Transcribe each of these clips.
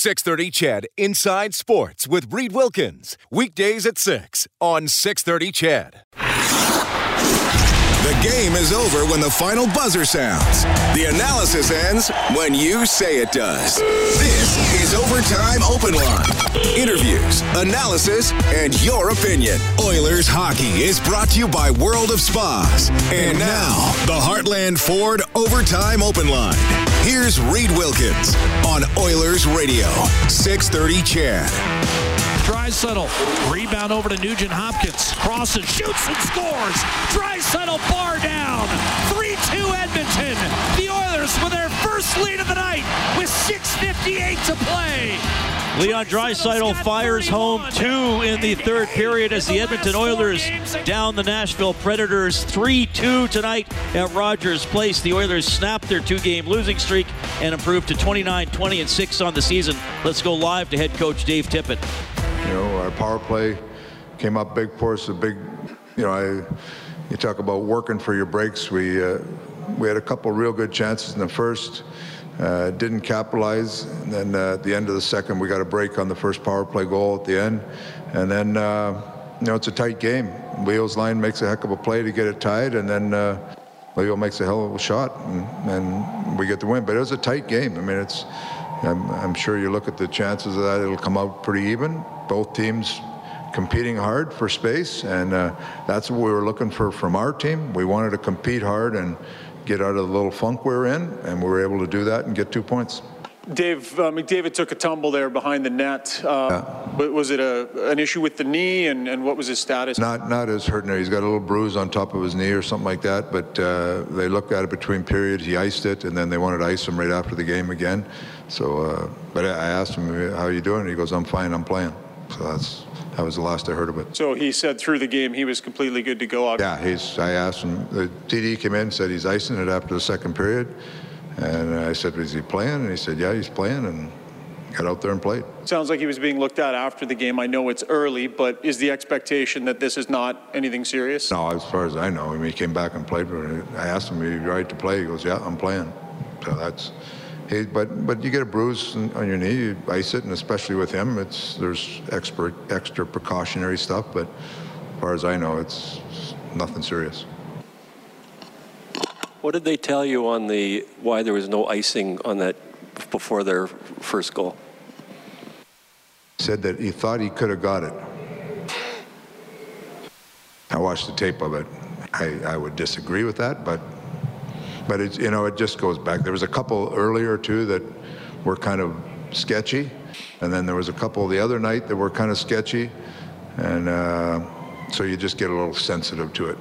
630 CHED Inside Sports with Reed Wilkins. Weekdays at 6 on 630 CHED. The game is over when the final buzzer sounds. The analysis ends when you say it does. This is Overtime Open Line. Interviews, analysis, and your opinion. Oilers hockey is brought to you by World of Spas. And now, the Heartland Ford Overtime Open Line. Here's Reed Wilkins on Oilers Radio, 630 CHED. Draisaitl. Rebound over to Nugent Hopkins. Crosses, shoots, and scores. Draisaitl bar down. 3-2 Edmonton. The Oilers with their first lead of the night with 6.58 to play. Leon Draisaitl fires home two in the third period as the Edmonton Oilers down the Nashville Predators 3-2 tonight at Rogers Place. The Oilers snapped their two-game losing streak and improved to 29-20 and 6 on the season. Let's go live to head coach Dave Tippett. You know, our power play came up big for us. A big, you know, I, you talk about working for your breaks. We uh, we had a couple real good chances in the first. Uh, didn't capitalize. And then uh, at the end of the second, we got a break on the first power play goal at the end. And then, uh, you know, it's a tight game. Wheels line makes a heck of a play to get it tied, and then uh, Leo makes a hell of a shot, and, and we get the win. But it was a tight game. I mean, it's. I'm, I'm sure you look at the chances of that; it'll come out pretty even. Both teams competing hard for space, and uh, that's what we were looking for from our team. We wanted to compete hard and get out of the little funk we are in, and we were able to do that and get two points. Dave uh, McDavid took a tumble there behind the net. Uh, yeah. But was it a, an issue with the knee, and, and what was his status? Not not as hurting. He's got a little bruise on top of his knee or something like that. But uh, they looked at it between periods. He iced it, and then they wanted to ice him right after the game again. So, uh, but I asked him, "How are you doing?" He goes, "I'm fine. I'm playing." So that's that was the last I heard of it. So he said through the game he was completely good to go. out. Yeah, he's. I asked him. The TD came in and said he's icing it after the second period, and I said, "Is he playing?" And he said, "Yeah, he's playing." And got out there and played. Sounds like he was being looked at after the game. I know it's early, but is the expectation that this is not anything serious? No, as far as I know. I mean, he came back and played. I asked him, "Are you right to play?" He goes, "Yeah, I'm playing." So that's Hey, but but you get a bruise on your knee, you ice it, and especially with him, it's there's extra extra precautionary stuff. But as far as I know, it's nothing serious. What did they tell you on the why there was no icing on that before their first goal? Said that he thought he could have got it. I watched the tape of it. I, I would disagree with that, but but it's you know it just goes back. There was a couple earlier too that were kind of sketchy, and then there was a couple the other night that were kind of sketchy, and uh, so you just get a little sensitive to it.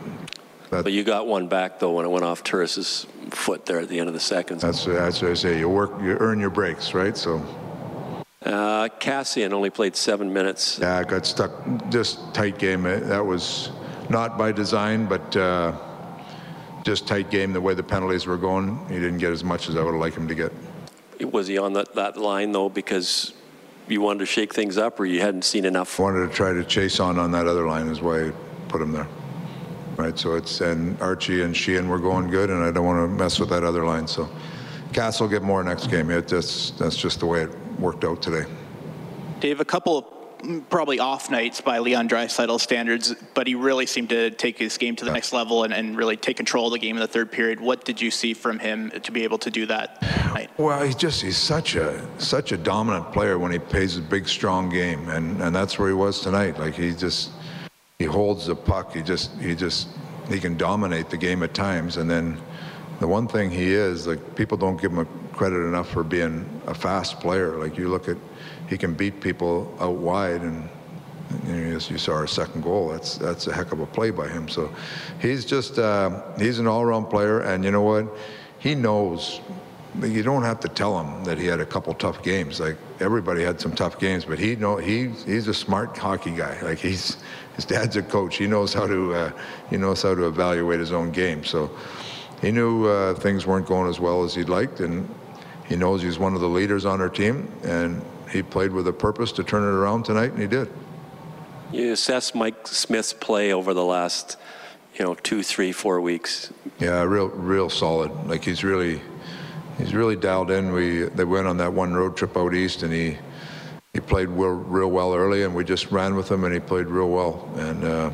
That, but you got one back though when it went off Turris's foot there at the end of the second. That's that's what I say. You work, you earn your breaks, right? So. Uh, Kassian only played seven minutes. Yeah, got stuck. Just tight game. That was not by design, but. Uh, just tight game the way the penalties were going. He didn't get as much as I would have liked him to get. Was he on that, that line though because you wanted to shake things up or you hadn't seen enough? I wanted to try to chase on on that other line is why I put him there. Right, so it's and Archie and Sheahan were going good, and I don't want to mess with that other line. So Cass will get more next game. It just that's just the way it worked out today. Dave, a couple of probably off nights by Leon Draisaitl standards, but he really seemed to take his game to the next level and, and, really take control of the game in the third period. What did you see from him to be able to do that? Night? Well, he's just he's such a such a dominant player when he plays a big strong game, and and that's where he was tonight. Like he just he holds the puck. He just he just he can dominate the game at times, and then. The one thing he is, like people don't give him credit enough for being a fast player. Like you look at he can beat people out wide and you know, as you saw our second goal, that's that's a heck of a play by him. So he's just uh, he's an all-around player, and you know what? He knows. You don't have to tell him that he had a couple tough games. Like everybody had some tough games, but he know he he's a smart hockey guy. Like he's his dad's a coach. He knows how to uh, he knows how to evaluate his own game. So he knew uh, things weren't going as well as he'd liked, and he knows he's one of the leaders on our team, and he played with a purpose to turn it around tonight, and he did. You assess Mike Smith's play over the last, you know, two, three, four weeks. Yeah, real, real solid. Like he's really, he's really dialed in. We they went on that one road trip out east, and he he played real, real well early, and we just ran with him, and he played real well. And uh,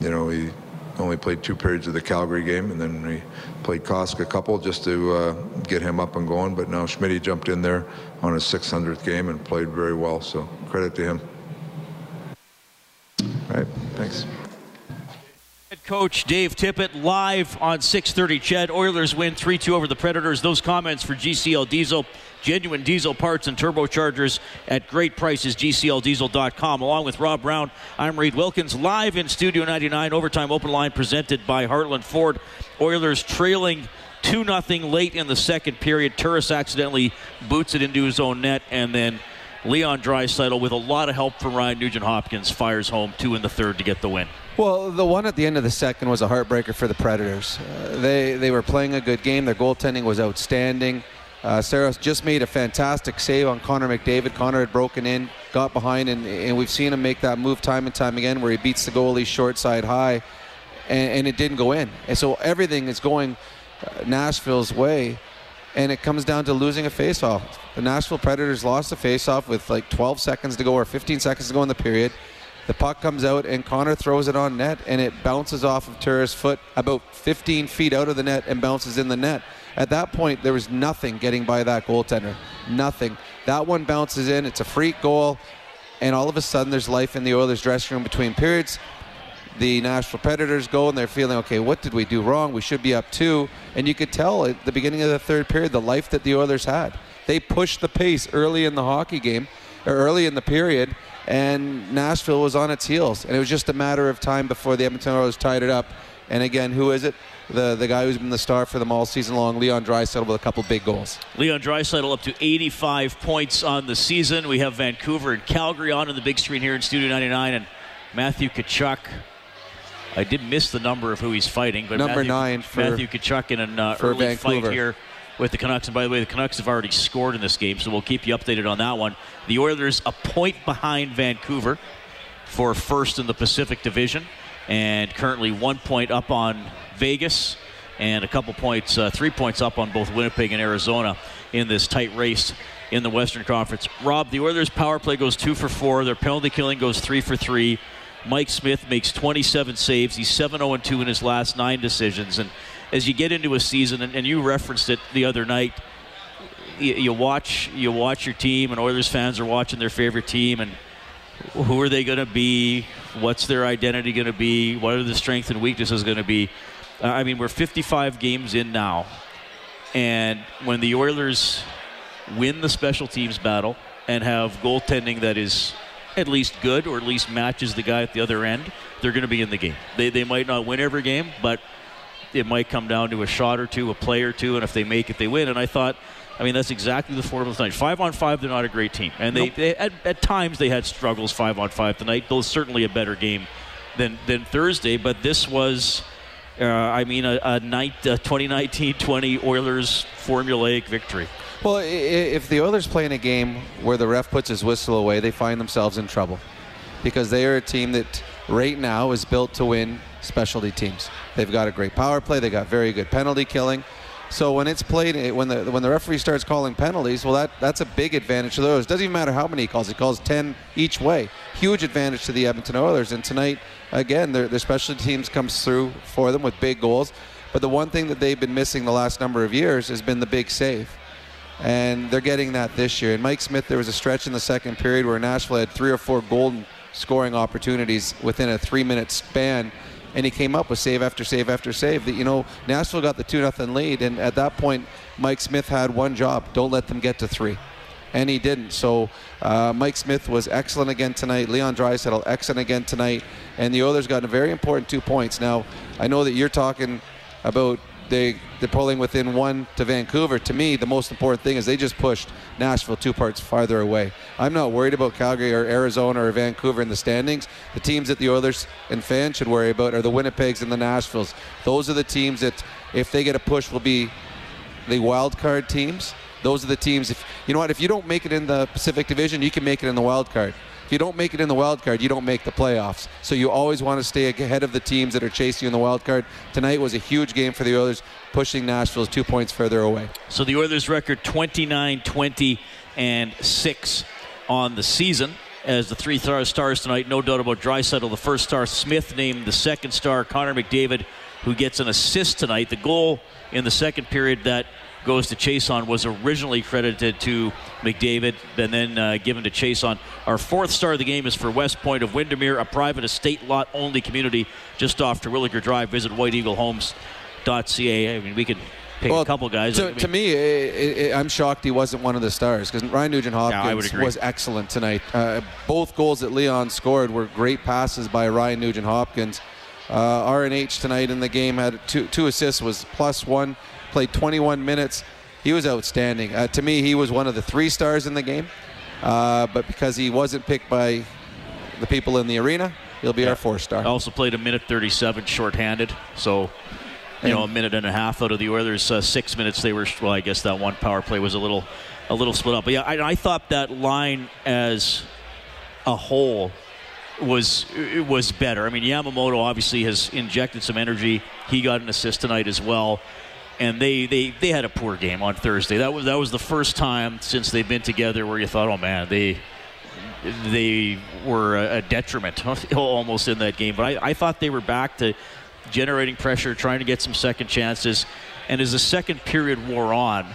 you know, he only played two periods of the Calgary game, and then we played Kosk a couple just to uh, get him up and going. But now Smith jumped in there on his 600th game and played very well. So credit to him. All right, thanks. Head coach Dave Tippett live on 6:30. CHED Oilers win 3-2 over the Predators. Those comments for GCL Diesel, genuine diesel parts and turbochargers at great prices. GCLDiesel.com. Along with Rob Brown, I'm Reed Wilkins live in Studio 99. Overtime open line presented by Heartland Ford. Oilers trailing. 2 0 late in the second period. Turris accidentally boots it into his own net, and then Leon Draisaitl, with a lot of help from Ryan Nugent Hopkins, fires home two in the third to get the win. Well, the one at the end of the second was a heartbreaker for the Predators. Uh, they they were playing a good game. Their goaltending was outstanding. Uh, Saros just made a fantastic save on Connor McDavid. Connor had broken in, got behind, and, and we've seen him make that move time and time again where he beats the goalie short side high, and, and it didn't go in. And so everything is going uh, Nashville's way, and it comes down to losing a faceoff. The Nashville Predators lost a faceoff with like 12 seconds to go or 15 seconds to go in the period. The puck comes out and Connor throws it on net and it bounces off of Turris' foot about 15 feet out of the net and bounces in the net. At that point, there was nothing getting by that goaltender. Nothing. That one bounces in. It's a freak goal. And all of a sudden, there's life in the Oilers dressing room between periods. The Nashville Predators go and they're feeling, okay, what did we do wrong? We should be up two. And you could tell at the beginning of the third period the life that the Oilers had. They pushed the pace early in the hockey game, or early in the period, and Nashville was on its heels. And it was just a matter of time before the Edmonton Oilers tied it up. And again, who is it? The the guy who's been the star for them all season long, Leon Draisaitl, with a couple big goals. Leon Draisaitl up to 85 points on the season. We have Vancouver and Calgary on in the big screen here in Studio 99, and Matthew Tkachuk. I did miss the number of who he's fighting, but number Matthew, nine for Matthew Tkachuk in an uh, early Vancouver. fight here with the Canucks. And by the way, the Canucks have already scored in this game, so we'll keep you updated on that one. The Oilers a point behind Vancouver for first in the Pacific Division, and currently one point up on Vegas, and a couple points, uh, three points up on both Winnipeg and Arizona in this tight race in the Western Conference. Rob, the Oilers' power play goes two for four. Their penalty killing goes three for three. Mike Smith makes 27 saves. He's 7 0 2 in his last nine decisions. And as you get into a season, and, and you referenced it the other night, you, you, watch you watch your team, and Oilers fans are watching their favorite team, and who are they going to be? What's their identity going to be? What are the strengths and weaknesses going to be? Uh, I mean, we're 55 games in now, and when the Oilers win the special teams battle and have goaltending that is at least good or at least matches the guy at the other end, they're going to be in the game. They, they might not win every game, but it might come down to a shot or two, a play or two, and if they make it, they win. And I thought, I mean, that's exactly the formula tonight. Five on five, they're not a great team, and they, Nope. they at, at times they had struggles five on five tonight. Though certainly a better game than than Thursday, but this was. Uh, I mean, a, a night, a 2019-20 Oilers formulaic victory. Well, if the Oilers play in a game where the ref puts his whistle away, they find themselves in trouble because they are a team that right now is built to win specialty teams. They've got a great power play. They got very good penalty killing. So when it's played, eh, when the when the referee starts calling penalties, well, that that's a big advantage to those. Doesn't even matter how many he calls. He calls ten each way. Huge advantage to the Edmonton Oilers. And tonight, again, their their specialty teams comes through for them with big goals. But the one thing that they've been missing the last number of years has been the big save and they're getting that this year. And Mike Smith, there was a stretch in the second period where Nashville had three or four golden scoring opportunities within a three-minute span, and he came up with save after save after save. That you know, Nashville got the two nothing lead, and at that point, Mike Smith had one job: don't let them get to three. And he didn't. So uh, Mike Smith was excellent again tonight. Leon Draisaitl excellent again tonight. And the Oilers got a very important two points. Now, I know that you're talking about they they're pulling within one to Vancouver. To me, the most important thing is they just pushed Nashville two parts farther away. I'm not worried about Calgary or Arizona or Vancouver in the standings. The teams that the Oilers and fans should worry about are the Winnipegs and the Nashvilles. Those are the teams that, if they get a push, will be the wild card teams. Those are the teams. If you know what? If you don't make it in the Pacific Division, you can make it in the wild card. If you don't make it in the wild card, you don't make the playoffs. So you always want to stay ahead of the teams that are chasing you in the wild card. Tonight was a huge game for the Oilers, pushing Nashville's two points further away. So the Oilers' record 29 20 and 6 on the season. As the three stars tonight, no doubt about Draisaitl, the first star. Smith named the second star. Connor McDavid, who gets an assist tonight. The goal in the second period that goes to Chiasson was originally credited to McDavid and then uh, given to Chiasson. Our fourth star of the game is for West Point of Windermere, a private estate lot only community just off Terwilliger Drive. Visit whiteeaglehomes.ca. I mean, we could pick Well, a couple guys. To, I mean, to me, i i I'm shocked he wasn't one of the stars because Ryan Nugent Hopkins was excellent tonight. Uh, both goals that Leon scored were great passes by Ryan Nugent Hopkins. Uh, RNH tonight in the game had two, two assists, was plus one, played 21 minutes. He was outstanding. Uh, to me, he was one of the three stars in the game, uh, but because he wasn't picked by the people in the arena, he'll be our four star. Also played a minute 37 shorthanded. So, you know, a minute and a half out of the Oilers. Uh, six minutes they were. Well, I guess that one power play was a little, a little split up. But yeah, I, I thought that line as a whole was it was better. I mean, Yamamoto obviously has injected some energy. He got an assist tonight as well. And they, they, they had a poor game on Thursday. That was that was the first time since they've been together where you thought, oh man, they they were a, detriment almost in that game. But I, I thought they were back to generating pressure, trying to get some second chances. And as the second period wore on,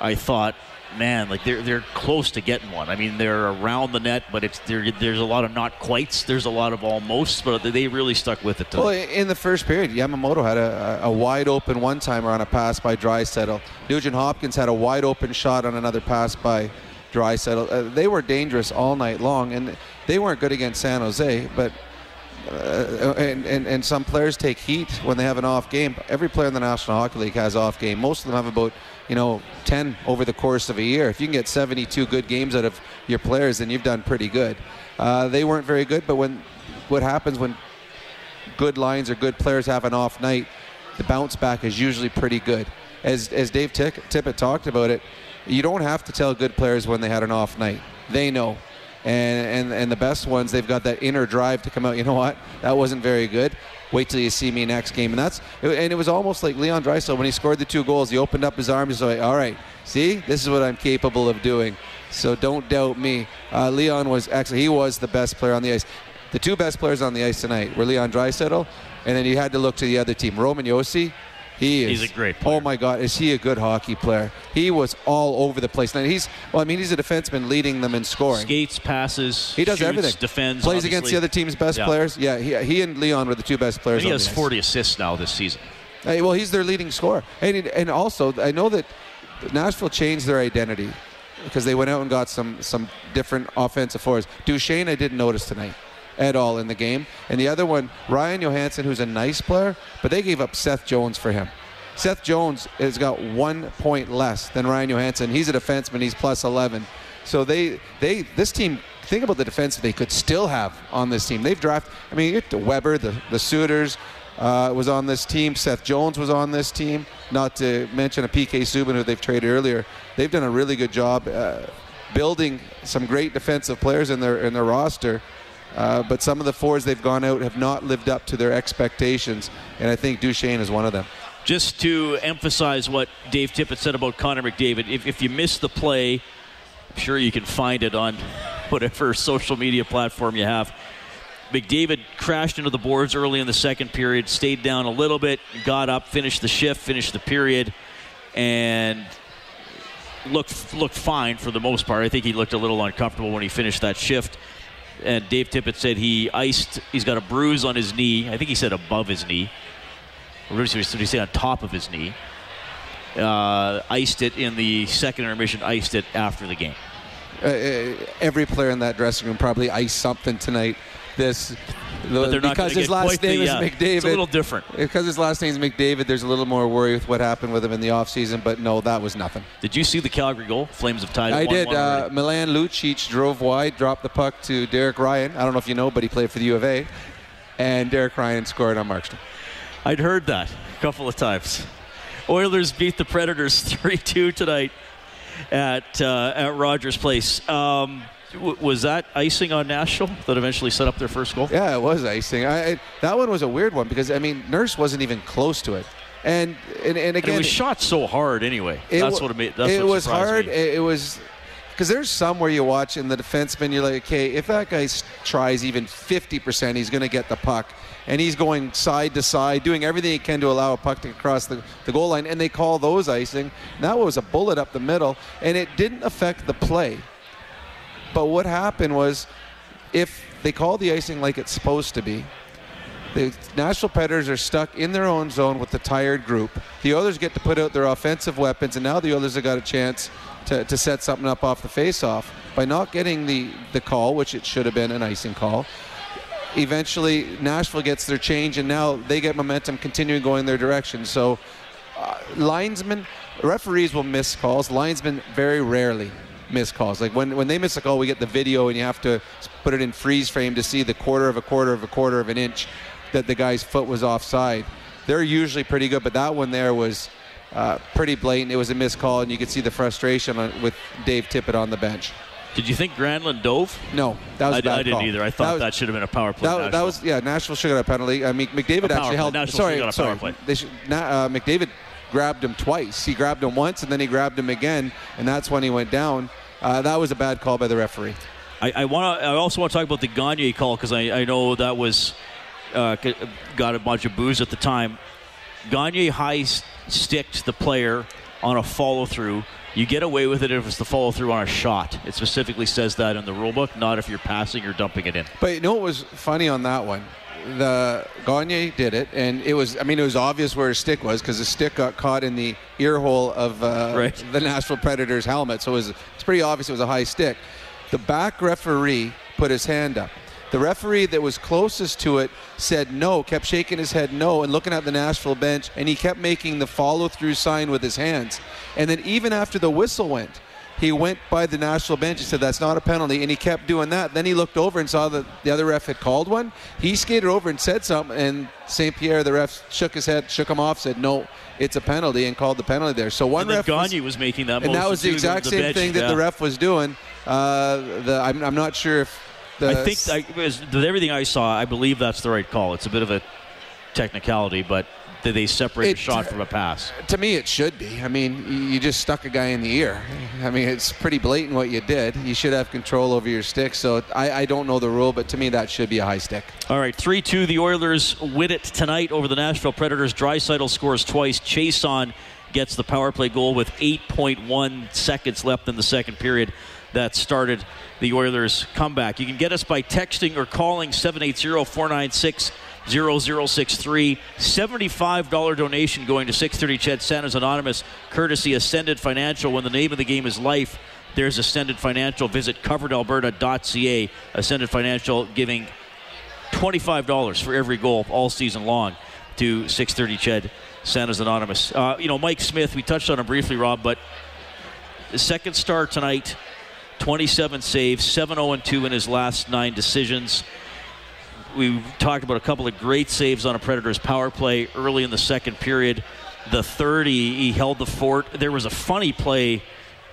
I thought, man, like they're they're close to getting one. I mean, they're around the net, but it's there, there's a lot of not quites. There's a lot of almost, but they really stuck with it. Well, in the first period, Yamamoto had a, a wide open one timer on a pass by Draisaitl. Nugent Hopkins had a wide open shot on another pass by Draisaitl. Uh, they were dangerous all night long, and they weren't good against San Jose, but. Uh, and, and, and some players take heat when they have an off game. Every player in the National Hockey League has off game. Most of them have about, you know, 10 over the course of a year. If you can get 72 good games out of your players, then you've done pretty good. Uh, they weren't very good, but when what happens when good lines or good players have an off night, the bounce back is usually pretty good. As, as Dave Tick, Tippett talked about it, you don't have to tell good players when they had an off night. They know. And, and, and the best ones, they've got that inner drive to come out. You know what? That wasn't very good. Wait till you see me next game. And that's and it was almost like Leon Draisaitl when he scored the two goals. He opened up his arms. He's like, "All right, see, this is what I'm capable of doing. So don't doubt me." Uh, Leon was actually he was the best player on the ice. The two best players on the ice tonight were Leon Draisaitl, and then you had to look to the other team. Roman Josi, he is. He's a great Oh my God, is he a good hockey player? He was all over the place. Now he's well, I mean, he's a defenseman leading them in scoring. Skates, passes, He does shoots, everything. defends, Plays against the other team's best Yeah. players. Yeah, he, he and Leon were the two best players. And he has the ice. 40 assists now this season. Hey, well, he's their leading scorer, and and also I know that Nashville changed their identity because they went out and got some some different offensive forwards. Duchene, I didn't notice tonight at all in the game, and the other one, Ryan Johansen, who's a nice player, but they gave up Seth Jones for him. Seth Jones has got one point less than Ryan Johansen. He's a defenseman. He's plus 11. So they they this team. Think about the defense they could still have on this team. They've drafted. I mean, Weber, the the Suters uh, was on this team. Seth Jones was on this team. Not to mention a PK Subban who they've traded earlier. They've done a really good job uh, building some great defensive players in their in their roster. Uh, but some of the forwards they've gone out have not lived up to their expectations, and I think Duchene is one of them. Just to emphasize what Dave Tippett said about Connor McDavid, if, if you miss the play, I'm sure you can find it on whatever social media platform you have. McDavid crashed into the boards early in the second period, stayed down a little bit, got up, finished the shift, finished the period, and looked looked fine for the most part. I think he looked a little uncomfortable when he finished that shift. And Dave Tippett said he iced. He's got a bruise on his knee. I think he said above his knee. Or did he say on top of his knee? Uh, iced it in the second intermission. Iced it after the game. Uh, uh, every player in that dressing room probably iced something tonight. This not because his last quite the, name is uh, McDavid. it's a little different. Because his last name is McDavid, there's a little more worry with what happened with him in the offseason, but no, that was nothing. Did you see the Calgary goal? Flames have tied. I did. Uh. Milan Lucic drove wide, dropped the puck to Derek Ryan. I don't know if you know, but he played for the U of A. And Derek Ryan scored on Markstrom. I'd heard that a couple of times. Oilers beat the Predators 3 2 tonight. at uh, at Rogers Place. Um, was that icing on Nashville that eventually set up their first goal? Yeah, it was icing. I, I, that one was a weird one because I mean Nurse wasn't even close to it, and and, and again And it was shot so hard anyway. It that's what it made. That's it what was hard. me. It, it was because there's some where you watch in the defenseman, you're like, okay, if that guy tries even 50%, he's going to get the puck, and he's going side to side, doing everything he can to allow a puck to cross the, the goal line, and they call those icing. And that was a bullet up the middle, and it didn't affect the play. But what happened was, if they call the icing like it's supposed to be, the Nashville Predators are stuck in their own zone with the tired group. The others get to put out their offensive weapons, and now the others have got a chance to, to set something up off the face-off by not getting the, the call, which it should have been an icing call. Eventually, Nashville gets their change, and now they get momentum continuing going their direction. So, uh, linesmen, referees will miss calls. Linesmen very rarely miss calls. Like when, when they miss a call, we get the video, and you have to put it in freeze frame to see the quarter of a quarter of a quarter of an inch that the guy's foot was offside. They're usually pretty good, but that one there was uh, pretty blatant. It was a missed call, and you could see the frustration on, with Dave Tippett on the bench. Did you think Granlund dove? No, that was I, a bad I didn't call. either. I thought was- that, should have been a power play. that, that was yeah. Nashville should have got a penalty. I mean, McDavid actually play. held. Nashville sorry, should have got a sorry. play. They should, uh, McDavid grabbed him twice. He grabbed him once, and then he grabbed him again, and that's when he went down. Uh, that was a bad call by the referee. I, I want to. I also want to talk about the Gagner call because I, I know that was uh, got a bunch of booze at the time. Gagner high sticked the player on a follow through. You get away with it if it's the follow through on a shot. It specifically says that in the rule book, not if you're passing or dumping it in. But you know what was funny on that one? The Gagner did it, and it was. I mean, it was obvious where his stick was because his stick got caught in the ear hole of uh, Right. the Nashville Predators helmet. So it was. It's pretty obvious it was a high stick. The back referee put his hand up. The referee that was closest to it said no, kept shaking his head no, and looking at the Nashville bench, and he kept making the follow through sign with his hands. And then even after the whistle went, he went by the national bench and said that's not a penalty, and he kept doing that. Then he looked over and saw that the other ref had called one. He skated over and said something, and St. Pierre, the ref, shook his head, shook him off, said no, it's a penalty, and called the penalty there. So one And ref was- was making that and that was the exact same thing that yeah. the ref was doing. Uh, the, I'm, I'm not sure if the I think I, with everything I saw, I believe that's the right call. It's a bit of a technicality, but did they separate a shot from a pass? To me, it should be. I mean, you just stuck a guy in the ear. I mean, it's pretty blatant what you did. You should have control over your stick. So I, I don't know the rule, but to me, that should be a high stick. All right, 3 2. The Oilers win it tonight over the Nashville Predators. Draisaitl scores twice. Chiasson gets the power play goal with 8.1 seconds left in the second period. That started the Oilers' comeback. You can get us by texting or calling 780 496 0063. $75 donation going to 630 Ched Santa's Anonymous, courtesy Ascended Financial. When the name of the game is life, there's Ascended Financial. Visit coveredalberta.ca. Ascended Financial giving $25 for every goal all season long to 630 Ched, Santa's Anonymous. Uh, you know, Mike Smith, we touched on him briefly, Rob, but the second star tonight, 27 saves, 7 0 2 in his last nine decisions. We talked about a couple of great saves on a Predators power play early in the second period. The third, he, he held the fort. There was a funny play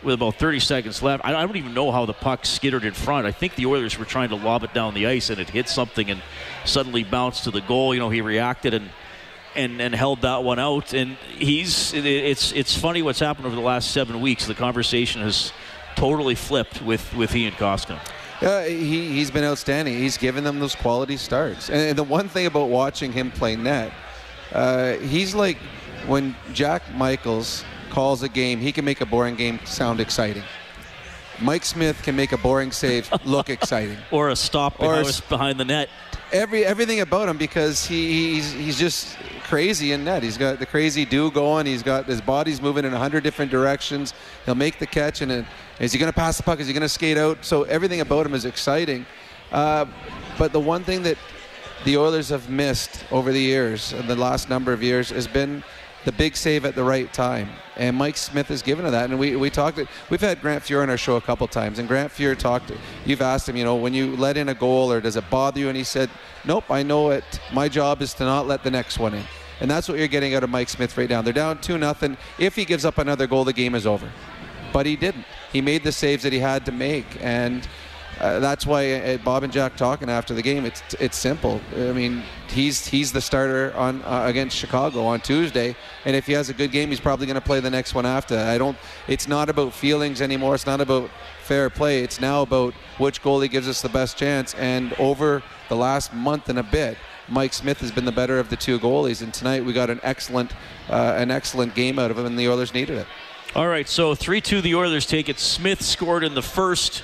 with about 30 seconds left. I don't even know how the puck skittered in front. I think the Oilers were trying to lob it down the ice and it hit something and suddenly bounced to the goal. You know, he reacted and and, and held that one out. And he's it- it's it's funny what's happened over the last seven weeks. The conversation has totally flipped with with Ian Koskinen. Uh, he, he's been outstanding. He's given them those quality starts. And, and the one thing about watching him play net, uh, he's like when Jack Michaels calls a game, he can make a boring game sound exciting. Mike Smith can make a boring save look exciting. Or a stop Or a behind the net. Every everything about him because he, he's he's just crazy in net. He's got the crazy do going. He's got his body's moving in a hundred different directions. He'll make the catch and then is he going to pass the puck? Is he going to skate out? So everything about him is exciting. Uh, but the one thing that the Oilers have missed over the years, in the last number of years, has been the big save at the right time. And Mike Smith has given to that. And we, we talked, we've had Grant Fuhr on our show a couple times. And Grant Fuhr talked, you've asked him, you know, when you let in a goal or does it bother you? And he said, nope, I know it. My job is to not let the next one in. And that's what you're getting out of Mike Smith right now. They're down 2 nothing. If he gives up another goal, the game is over. but he didn't. He made the saves that he had to make, and uh, that's why uh, Bob and Jack talking after the game. It's it's simple. I mean, he's he's the starter on uh, against Chicago on Tuesday, and if he has a good game, he's probably going to play the next one after. I don't. It's not about feelings anymore. It's not about fair play. It's now about which goalie gives us the best chance. And over the last month and a bit, Mike Smith has been the better of the two goalies. And tonight we got an excellent uh, an excellent game out of him, and the Oilers needed it. All right, so 3 2 the Oilers take it. Smith scored in the first.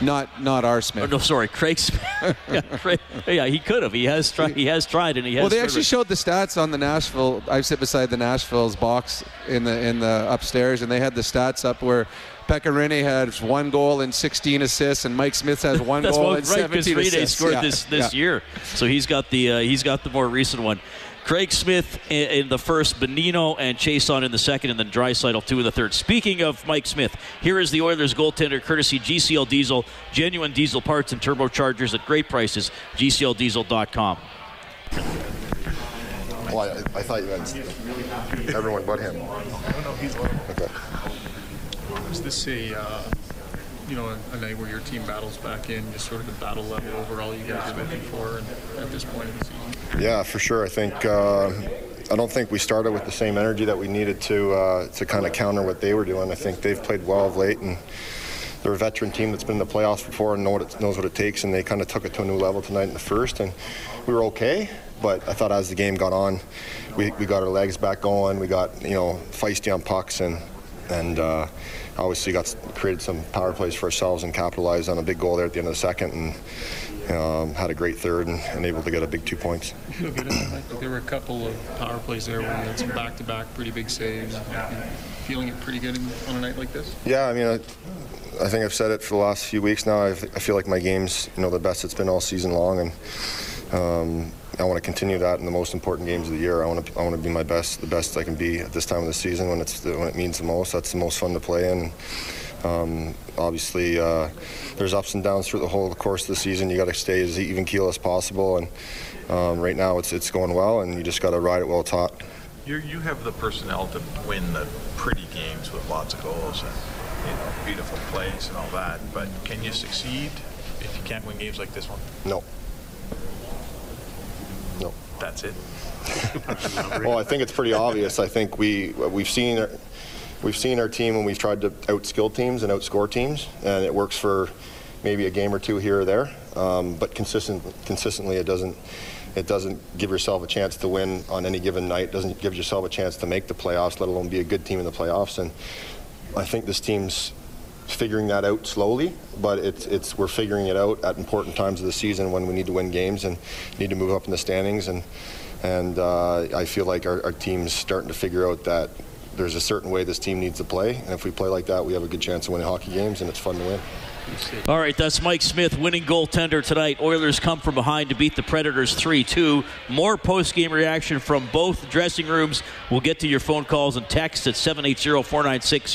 Not not our Smith. Oh, no, sorry, Craig Smith. yeah, Craig, yeah, he could have. He has tried. He has tried, and he has. Well, they actually showed the stats on the Nashville. I sit beside the Nashville's box in the in the upstairs, and they had the stats up where Pekka Rinne has one goal and 16 assists, and Mike Smith has one That's goal well, and right, 17 assists. scored yeah. this this yeah. year, so he's got the uh, he's got the more recent one. Craig Smith in, in the first, Bonino and Chiasson in the second, and then Draisaitl two in the third. Speaking of Mike Smith, here is the Oilers goaltender, courtesy GCL Diesel, genuine diesel parts and turbochargers at great prices. GCLDiesel.com. Well, I, I thought you meant everyone but him. No, no, he's Okay. Is this a, uh, you know, a, a night where your team battles back in, just sort of the battle level overall you guys are looking for at this point in the season? Yeah, for sure. I think uh, I don't think we started with the same energy that we needed to uh, to kind of counter what they were doing. I think they've played well of late, and they're a veteran team that's been in the playoffs before and know what it, knows what it takes. And they kind of took it to a new level tonight in the first, and we were okay. But I thought as the game got on, we, we got our legs back going. We got you know feisty on pucks and and. Uh, Obviously, got created some power plays for ourselves and capitalized on a big goal there at the end of the second, and um, had a great third and, and able to get a big two points. Feel good about that? Like there were a couple of power plays there where you had some back-to-back pretty big saves. Feeling it pretty good on a night like this? Yeah, I mean, I, I think I've said it for the last few weeks now. I've, I feel like my game's you know the best it's been all season long, and um, I want to continue that in the most important games of the year. I want to I want to be my best, the best I can be at this time of the season when it's when it means the most. That's the most fun to play in. Um, obviously, uh, there's ups and downs through the whole course of the season. You got to stay as even keel as possible, and um, right now it's it's going well, and you just got to ride it it's hot. You you have the personnel to win the pretty games with lots of goals and you know beautiful plays and all that. But can you succeed if you can't win games like this one? No. No. That's it. well, I think it's pretty obvious. I think we we've seen our, we've seen our team when we've tried to outskill teams and outscore teams, and it works for maybe a game or two here or there. Um, but consistent consistently, it doesn't it doesn't give yourself a chance to win on any given night. It doesn't give yourself a chance to make the playoffs, let alone be a good team in the playoffs. And I think this team's figuring that out slowly, but it's it's we're figuring it out at important times of the season when we need to win games and need to move up in the standings and and uh, I feel like our, our team's starting to figure out that there's a certain way this team needs to play, and if we play like that, we have a good chance of winning hockey games, and it's fun to win. All right, that's Mike Smith, winning goaltender tonight. Oilers come from behind to beat the Predators 3 2. More post game reaction from both dressing rooms. We'll get to your phone calls and texts at 780 496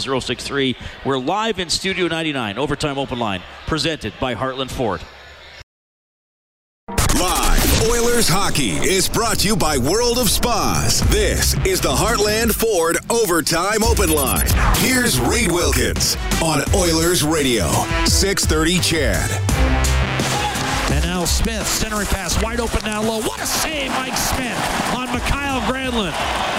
063. We're live in Studio 99, Overtime Open Line, presented by Heartland Ford. Live Oilers hockey is brought to you by World of Spas. This is the Heartland Ford Overtime Open Line. Here's Reed Wilkins on Oilers Radio, 630 CHED. And now Smith, centering pass, wide open down low. What a save, Mike Smith on Mikael Granlund.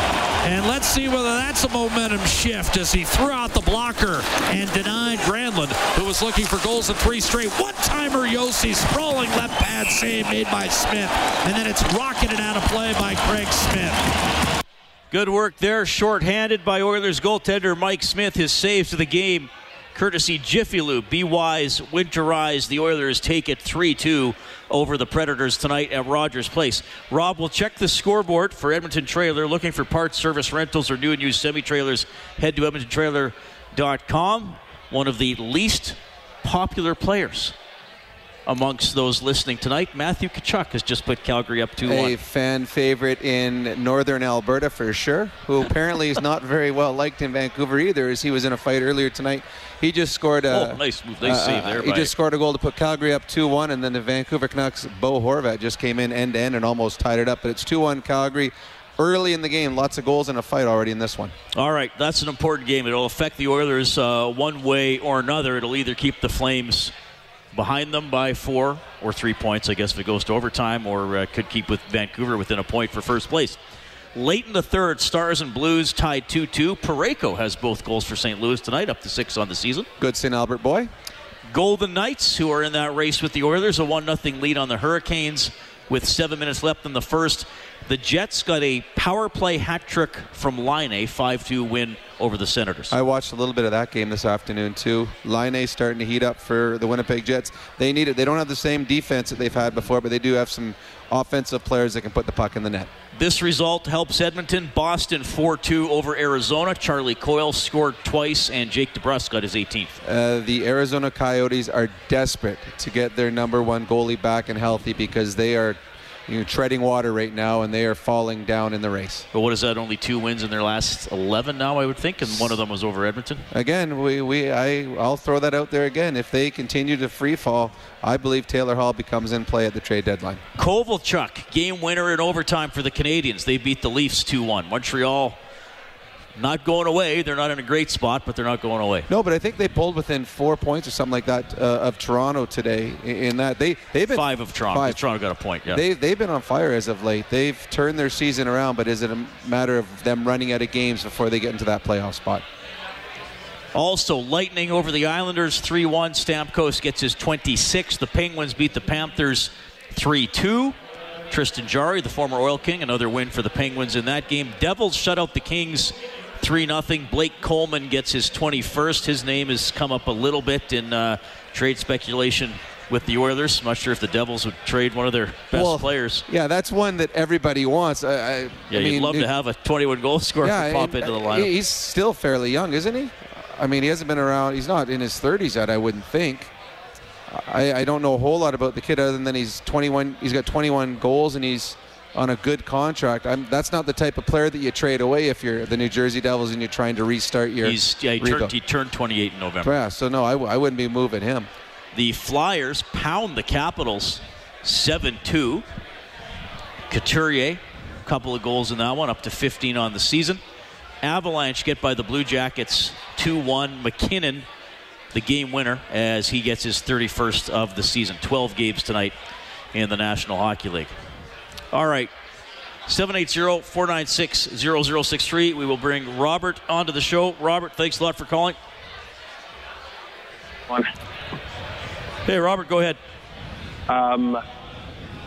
And let's see whether that's a momentum shift as he threw out the blocker and denied Granlund, who was looking for goals in three straight. One-timer Josi, sprawling left pad save made by Smith. And then it's rocketed out of play by Craig Smith. Good work there, short-handed by Oilers goaltender Mike Smith. His save to the game courtesy Jiffy Lube. Be wise, winterize. The Oilers take it 3 2 over the Predators tonight at Rogers Place. Rob will check the scoreboard for Edmonton Trailer. Looking for parts, service, rentals, or new and used semi trailers, head to EdmontonTrailer.com. One of the least popular players amongst those listening tonight. Matthew Tkachuk has just put Calgary up 2 A 1. fan favorite in northern Alberta for sure, who apparently is not very well liked in Vancouver either, as he was in a fight earlier tonight. He just scored a. Oh, nice move. Nice save there He just scored a goal to put Calgary up 2 1, and then the Vancouver Canucks, Bo Horvat, just came in end to end and almost tied it up. But it's 2 1 Calgary. Early in the game, lots of goals and a fight already in this one. All right, that's an important game. It'll affect the Oilers uh, one way or another. It'll either keep the Flames behind them by four or three points, I guess, if it goes to overtime, or uh, could keep with Vancouver within a point for first place. Late in the third, Stars and Blues tied 2 2. Pareko has both goals for St. Louis tonight, up to six on the season. Good St. Albert boy. Golden Knights, who are in that race with the Oilers, a 1 0 lead on the Hurricanes with seven minutes left in the first. The Jets got a power play hat trick from Laine, a 5 2 win over the Senators. I watched a little bit of that game this afternoon too. Laine starting to heat up for the Winnipeg Jets. They need it. They don't have the same defense that they've had before, but they do have some offensive players that can put the puck in the net. This result helps Edmonton. Boston 4 2 over Arizona. Charlie Coyle scored twice, and Jake DeBrusk got his 18th. Uh, the Arizona Coyotes are desperate to get their number one goalie back and healthy because they are you know, treading water right now and they are falling down in the race. But what is that? Only two wins in their last 11 now, I would think, and one of them was over Edmonton. Again, we, we I I'll throw that out there again. If they continue to free fall, I believe Taylor Hall becomes in play at the trade deadline. Kovalchuk, game winner in overtime for the Canadiens. They beat the Leafs 2 1. Montreal not going away. They're not in a great spot, but they're not going away. No, but I think they pulled within four points or something like that uh, of Toronto today. In, that they they've been Five of Toronto. Five. Toronto got a point, yeah. They they've been on fire as of late. They've turned their season around, but is it a matter of them running out of games before they get into that playoff spot? Also, Lightning over the Islanders 3 1. Stamkos gets his 26th. The Penguins beat the Panthers 3 2. Tristan Jarry, the former Oil King, another win for the Penguins in that game. Devils shut out the Kings 3 0. Blake Coleman gets his 21st. His name has come up a little bit in uh, trade speculation with the Oilers. I'm not sure if the Devils would trade one of their best Well, players. Yeah, that's one that everybody wants. I, I, Yeah, I you'd love to have a 21 goal scorer yeah, pop into the lineup. He's still fairly young, isn't he? I mean, he hasn't been around. He's not in his 30s yet, I wouldn't think. I, I don't know a whole lot about the kid other than he's 21. He's got 21 goals and he's on a good contract. I'm, that's not the type of player that you trade away if you're the New Jersey Devils and you're trying to restart your. He's, yeah, he, turned, he turned 28 in November. Yeah, so no, I, w- I wouldn't be moving him. The Flyers pound the Capitals 7 2. Couturier, a couple of goals in that one, up to 15 on the season. Avalanche get by the Blue Jackets 2 1. MacKinnon, the game winner, as he gets his 31st of the season. 12 games tonight in the National Hockey League. All right. 780 496 0063. We will bring Robert onto the show. Robert, thanks a lot for calling. Hey, Robert, go ahead. Um,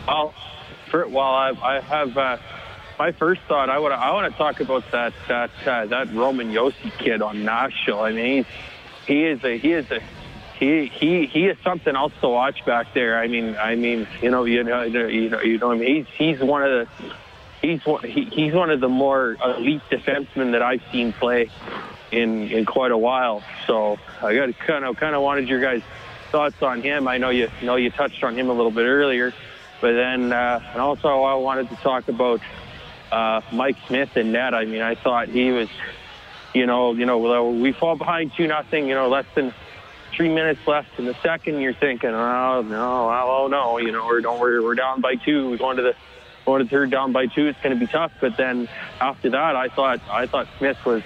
well, for, well, I, I have uh, my first thought. I would I want to talk about that that uh, that Roman Josi kid on Nashville. I mean, he is a he is a he he he is something else to watch back there. I mean, I mean, you know, you know, you know, you know, I mean, he's he's one of the he's one he, he's one of the more elite defensemen that I've seen play in in quite a while. So I got kind of kind of wanted your guys' thoughts on him. I know you know you touched on him a little bit earlier, but then uh, and also I wanted to talk about uh, Mike Smith and Ned. I mean, I thought he was, you know, you know, we fall behind two nothing. You know, less than three minutes left in the second. You're thinking, oh no, oh no, you know, we're don't we're, we're down by two. We're going to the going to the third down by two. It's going to be tough. But then after that, I thought I thought Smith was.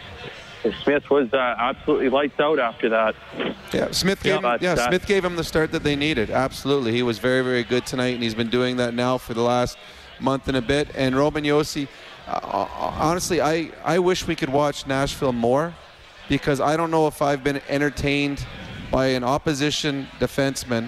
Smith was uh, absolutely lights out after that. Yeah, Smith gave Yeah, him, yeah, uh, Smith gave him the start that they needed. Absolutely, he was very, very good tonight, and he's been doing that now for the last month and a bit. And Roman Josi, uh, honestly, I I wish we could watch Nashville more, because I don't know if I've been entertained by an opposition defenseman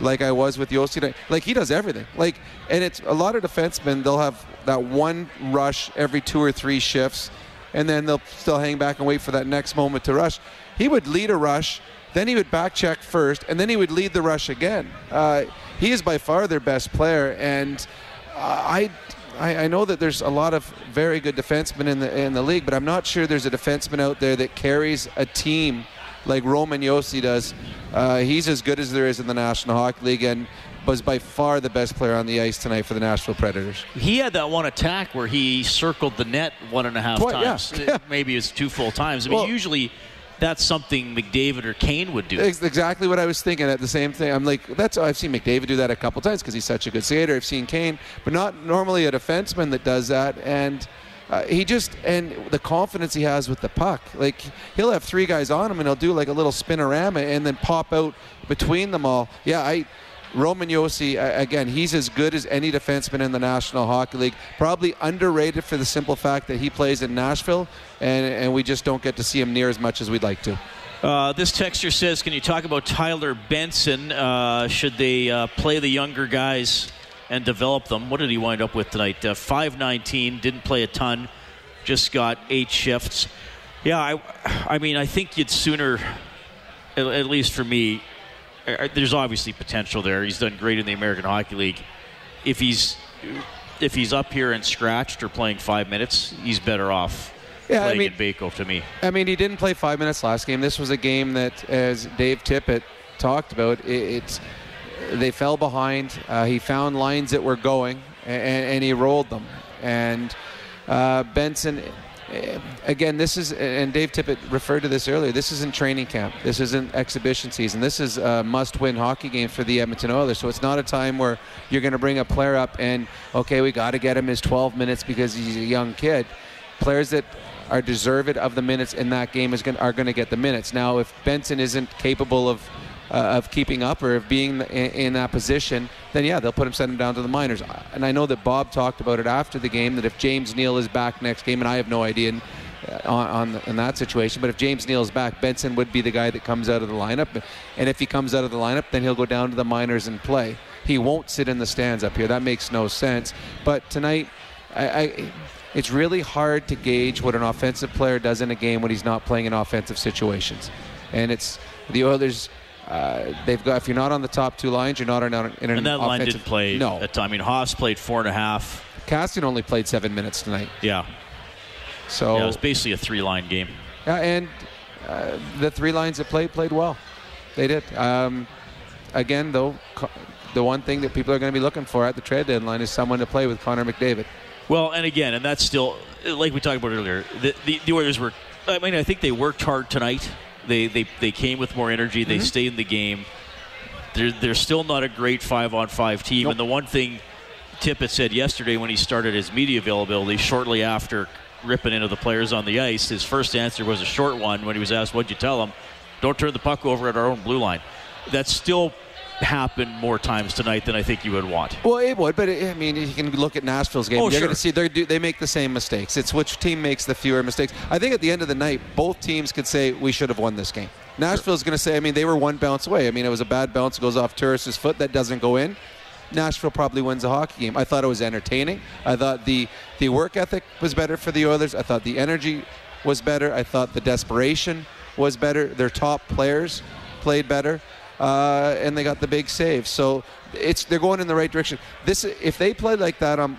like I was with Josi. Like he does everything. Like, and it's a lot of defensemen. They'll have that one rush every two or three shifts, and then they'll still hang back and wait for that next moment to rush. he would lead a rush, then he would back check first, and then he would lead the rush again. Uh, he is by far their best player, and uh, I, I I know that there's a lot of very good defensemen in the in the league, but I'm not sure there's a defenseman out there that carries a team like Roman Josi does. Uh, he's as good as there is in the National Hockey League, and was by far the best player on the ice tonight for the Nashville Predators. He had that one attack where he circled the net one and a half Twi- yeah. times. Maybe it's two full times. I mean, Well- usually that's something McDavid or Kane would do. Ex- Exactly what I was thinking. At the same thing, I'm like, that's. I've seen McDavid do that a couple times because he's such a good skater. I've seen Kane, but not normally a defenseman that does that. And uh, he just and the confidence he has with the puck. Like he'll have three guys on him and he'll do like a little spinorama and then pop out between them all. Yeah, I. Roman Josi, again, he's as good as any defenseman in the National Hockey League. Probably underrated for the simple fact that he plays in Nashville, and, and we just don't get to see him near as much as we'd like to. Uh, this texter says, "Can you talk about Tyler Benson? Uh, should they uh, play the younger guys and develop them? What did he wind up with tonight? Uh, Five nineteen, didn't play a ton, just got eight shifts. Yeah, I, I mean, I think you'd sooner, at, at least for me, uh, there's obviously potential there. He's done great in the American Hockey League. If he's if he's up here and scratched or playing five minutes, he's better off Yeah, I playing mean- in Bako to me. I mean, he didn't play five minutes last game. This was a game that, as Dave Tippett talked about, it, it's they fell behind. Uh, he found lines that were going, and, and he rolled them. And uh, Benson, eh, again, this is, and Dave Tippett referred to this earlier. This isn't training camp. This isn't exhibition season. This is a must-win hockey game for the Edmonton Oilers. So it's not a time where you're going to bring a player up and okay, we got to get him his 12 minutes because he's a young kid players that are deserved of the minutes in that game is going are going to get the minutes. Now, if Benson isn't capable of uh, of keeping up or of being in, in that position, then yeah, they'll put him send him down to the minors. And I know that Bob talked about it after the game that if James Neal is back next game, and I have no idea in, uh, on, on in that situation, but if James Neal is back, Benson would be the guy that comes out of the lineup. And if he comes out of the lineup, then he'll go down to the minors and play. He won't sit in the stands up here. That makes no sense. But tonight, I, I it's really hard to gauge what an offensive player does in a game when he's not playing in offensive situations. And it's the Oilers. Uh, they've got if you're not on the top two lines, you're not in, an- in an And that line offensive. didn't play. No, At, I mean, Haas played four and a half. Kassian only played seven minutes tonight. Yeah. So Yeah, it was basically a three-line game. Yeah, and uh, the three lines that played played well. They did. Um, again, though, the one thing that people are going to be looking for at the trade deadline is someone to play with Connor McDavid. Well, and again, and that's still like we talked about earlier. The, the, the Oilers were. I mean, I think they worked hard tonight. They they, they came with more energy. They Mhm. stayed in the game. They're they're still not a great five-on-five team. And the one thing Tippett said yesterday when he started his media availability, shortly after ripping into the players on the ice, his first answer was a short one when he was asked, "What'd you tell them? Don't turn the puck over at our own blue line." That's still happened more times tonight than I think you would want. Well, it would, but it, I mean, you can look at Nashville's game. Oh, You're sure. going to see they do they make the same mistakes. It's which team makes the fewer mistakes. I think at the end of the night, both teams could say we should have won this game. Nashville's going to say, I mean, they were one bounce away. I mean, it was a bad bounce, goes off Turris's foot, that doesn't go in. Nashville probably wins a hockey game. I thought it was entertaining. I thought the the work ethic was better for the Oilers. I thought the energy was better. I thought the desperation was better. Their top players played better, uh, and they got the big save. So it's they're going in the right direction. This if they play like that on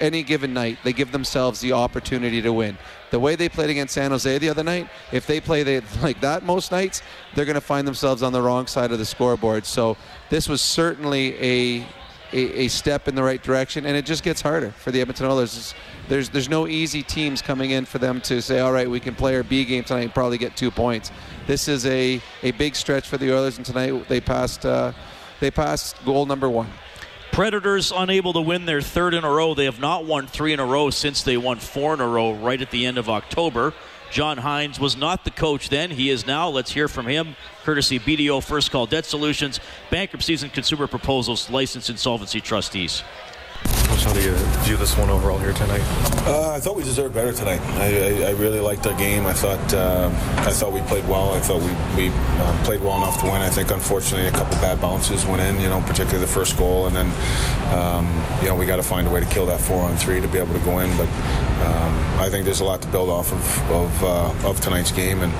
any given night, they give themselves the opportunity to win. The way they played against San Jose the other night, if they play they, like that most nights, they're going to find themselves on the wrong side of the scoreboard. So this was certainly a, a a step in the right direction, and it just gets harder for the Edmonton Oilers. There's there's no easy teams coming in for them to say, all right, we can play our B game tonight and probably get two points. This is a, a big stretch for the Oilers, and tonight they passed uh, they passed goal number one. Predators unable to win their third in a row. They have not won three in a row since they won four in a row right at the end of October. John Hynes was not the coach then. He is now. Let's hear from him, courtesy BDO First Call Debt Solutions, bankruptcies and consumer proposals, licensed insolvency trustees. How do you view this one overall here tonight? Uh, I thought we deserved better tonight. I, I, I really liked our game. I thought uh, I thought we played well. I thought we, we uh, played well enough to win. I think unfortunately a couple bad bounces went in. You know, particularly the first goal, and then um, you know we got to find a way to kill that four on three to be able to go in. But um, I think there's a lot to build off of of, uh, of tonight's game and.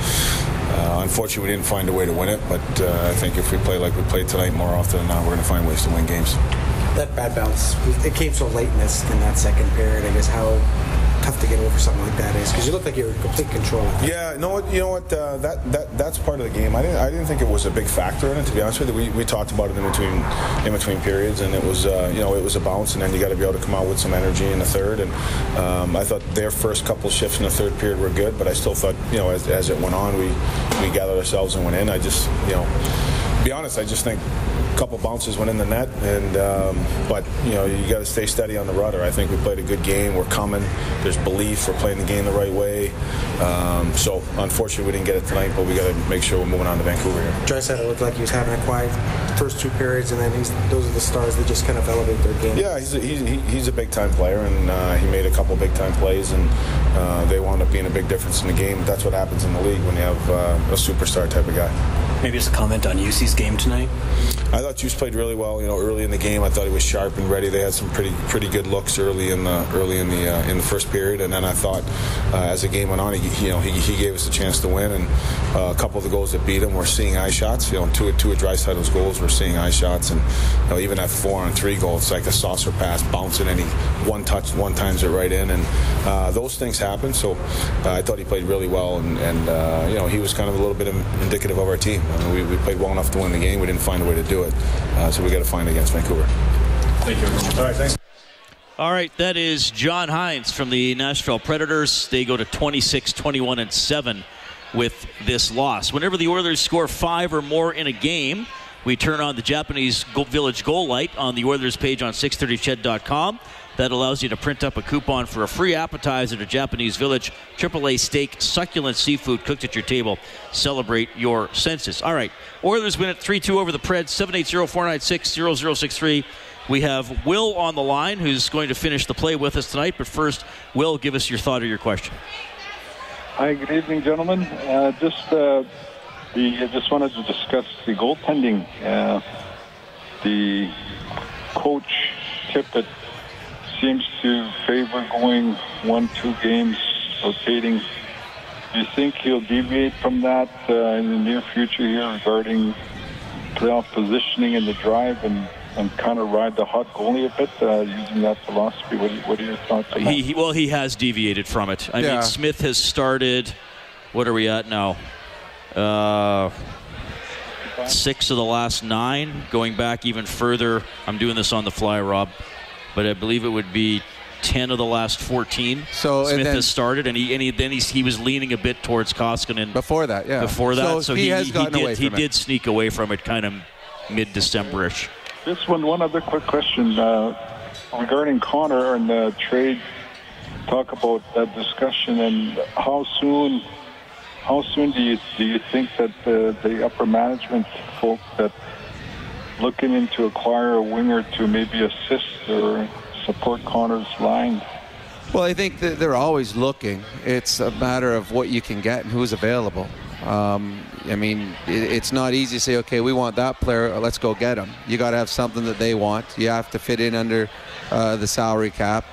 Uh, unfortunately, we didn't find a way to win it, but uh, I think if we play like we played tonight, more often than not, we're going to find ways to win games. That bad bounce, it came so late in this in that second period. I guess how tough to get over something like that is because you look like you're in complete control. Yeah, no, you know what? Uh, that that that's part of the game. I didn't I didn't think it was a big factor in it. To be honest with you, we, we talked about it in between in between periods, and it was uh, you know it was a bounce, and then you got to be able to come out with some energy in the third. And um, I thought their first couple shifts in the third period were good, but I still thought you know as, as it went on, we we gathered ourselves and went in. I just you know, to be honest, I just think couple bounces went in the net, and um, but you know you got to stay steady on the rudder. I think we played a good game. We're coming. There's belief. We're playing the game the right way. Um, so unfortunately we didn't get it tonight, but we got to make sure we're moving on to Vancouver here. Draisaitl looked like he was having a quiet first two periods, and then he's, those are the stars that just kind of elevate their game. Yeah, he's a, he's, he's a big time player, and uh, he made a couple big time plays, and uh, they wound up being a big difference in the game. That's what happens in the league when you have uh, a superstar type of guy. Maybe just a comment on Juuse's game tonight. I thought Juuse played really well. You know, early in the game, I thought he was sharp and ready. They had some pretty pretty good looks early in the early in the uh, in the first period, and then I thought uh, as the game went on, he you know he, he gave us a chance to win, and uh, a couple of the goals that beat him were seeing eye shots. You know, two two of Draisaitl's goals were seeing eye shots, and you know, even at four on three goals, it's like a saucer pass bouncing, and he one touch one times it right in, and uh, those things happen. So uh, I thought he played really well, and, and uh, you know he was kind of a little bit indicative of our team. I mean, we, we played well enough to win the game. We didn't find a way to do it, uh, so we got to find it against Vancouver. Thank you. All right, thanks. All right, that is John Hynes from the Nashville Predators. They go to 26, 21, and 7 with this loss. Whenever the Oilers score five or more in a game, we turn on the Japanese Village goal light on the Oilers page on 630ched.com. That allows you to print up a coupon for a free appetizer to Japanese Village, AAA steak, succulent seafood cooked at your table. Celebrate your senses. All right, Oilers win at 3 2 over the Preds, 780 496 0063. We have Will on the line who's going to finish the play with us tonight. But first, Will, give us your thought or your question. Hi, good evening, gentlemen. Uh, just uh, the I just wanted to discuss the goaltending. Uh, the coach Tippett seems to favor going one, two games rotating. Do you think he'll deviate from that uh, in the near future here regarding playoff positioning in the drive and, and kind of ride the hot goalie a bit uh, using that philosophy? What, what are your thoughts on that? He, he, well, he has deviated from it. I Yeah. mean, Smith has started. What are we at now? Uh, six of the last nine. Going back even further, I'm doing this on the fly, Rob, but I believe it would be ten of the last fourteen. So, Smith then- has started, and he and he, then he's, he was leaning a bit towards Koskinen before that. Yeah, Before that, So so, he has gotten did, away he it. did sneak away from it, kind of mid-December-ish. Just one, one other quick question uh, regarding Connor and the trade. Talk about that discussion and how soon, how soon do you do you think that the, the upper management folk that looking into acquire a winger to maybe assist or support Connor's line? Well, I think they're always looking. It's a matter of what you can get and who's available. Um, I mean, it, it's not easy to say, okay, we want that player, let's go get him. You got to have something that they want. You have to fit in under uh, the salary cap.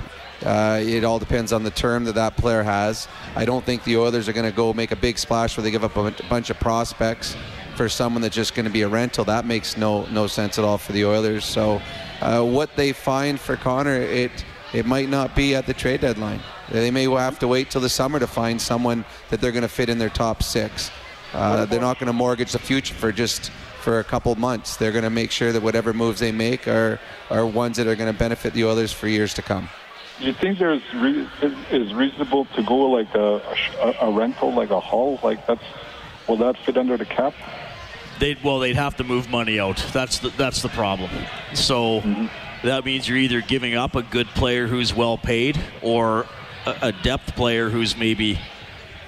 Uh, it all depends on the term that that player has. I don't think the Oilers are going to go make a big splash where they give up a bunch of prospects for someone that's just going to be a rental. That makes no no sense at all for the Oilers. So, uh, what they find for Connor, it it might not be at the trade deadline. They may have to wait till the summer to find someone that they're going to fit in their top six. Uh, they're not going to mortgage the future for just for a couple months. They're going to make sure that whatever moves they make are are ones that are going to benefit the Oilers for years to come. Do you think there's re- is, reasonable to go like a, a, a rental, like a Hall, like that's will that fit under the cap? They'd well, they'd have to move money out. That's the that's the problem. So that means you're either giving up a good player who's well paid, or a, a depth player who's maybe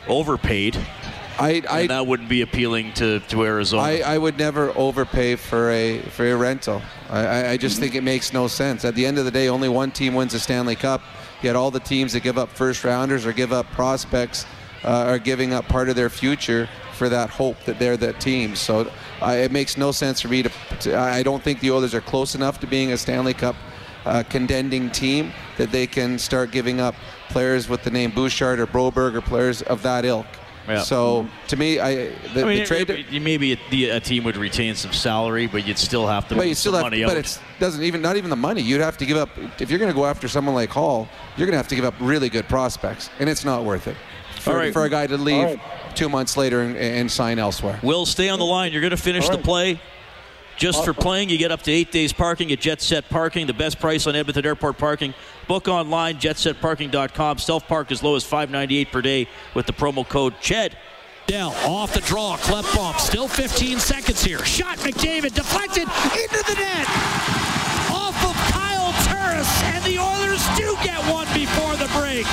overpaid. I, I and that wouldn't be appealing to, to Arizona. I, I would never overpay for a for a rental. I, I- I just think it makes no sense. At the end of the day, only one team wins the Stanley Cup. Yet all the teams that give up first rounders or give up prospects uh, are giving up part of their future for that hope that they're that team. So uh, it makes no sense for me to, to. I don't think the Oilers are close enough to being a Stanley Cup uh, contending team that they can start giving up players with the name Bouchard or Broberg or players of that ilk. Yeah. So to me, I the, I mean, the trade. it- it- maybe a, the, a team would retain some salary, but you'd still have to but you still have, money but it doesn't even not even the money. You'd have to give up if you're going to go after someone like Hall. You're going to have to give up really good prospects, and it's not worth it for, All right. for a guy to leave All right. two months later and, and sign elsewhere. Will stay on the line. You're going to finish the play. Just for playing, you get up to eight days parking at Jet Set Parking, the best price on Edmonton Airport parking. Book online, jetsetparking.com. Self park as low as $5.98 per day with the promo code CHED. Dell off the draw, cleft bump. Still 15 seconds here. Shot McDavid deflected into the net. Off of Kyle Turris, and the Oilers do get one before the break.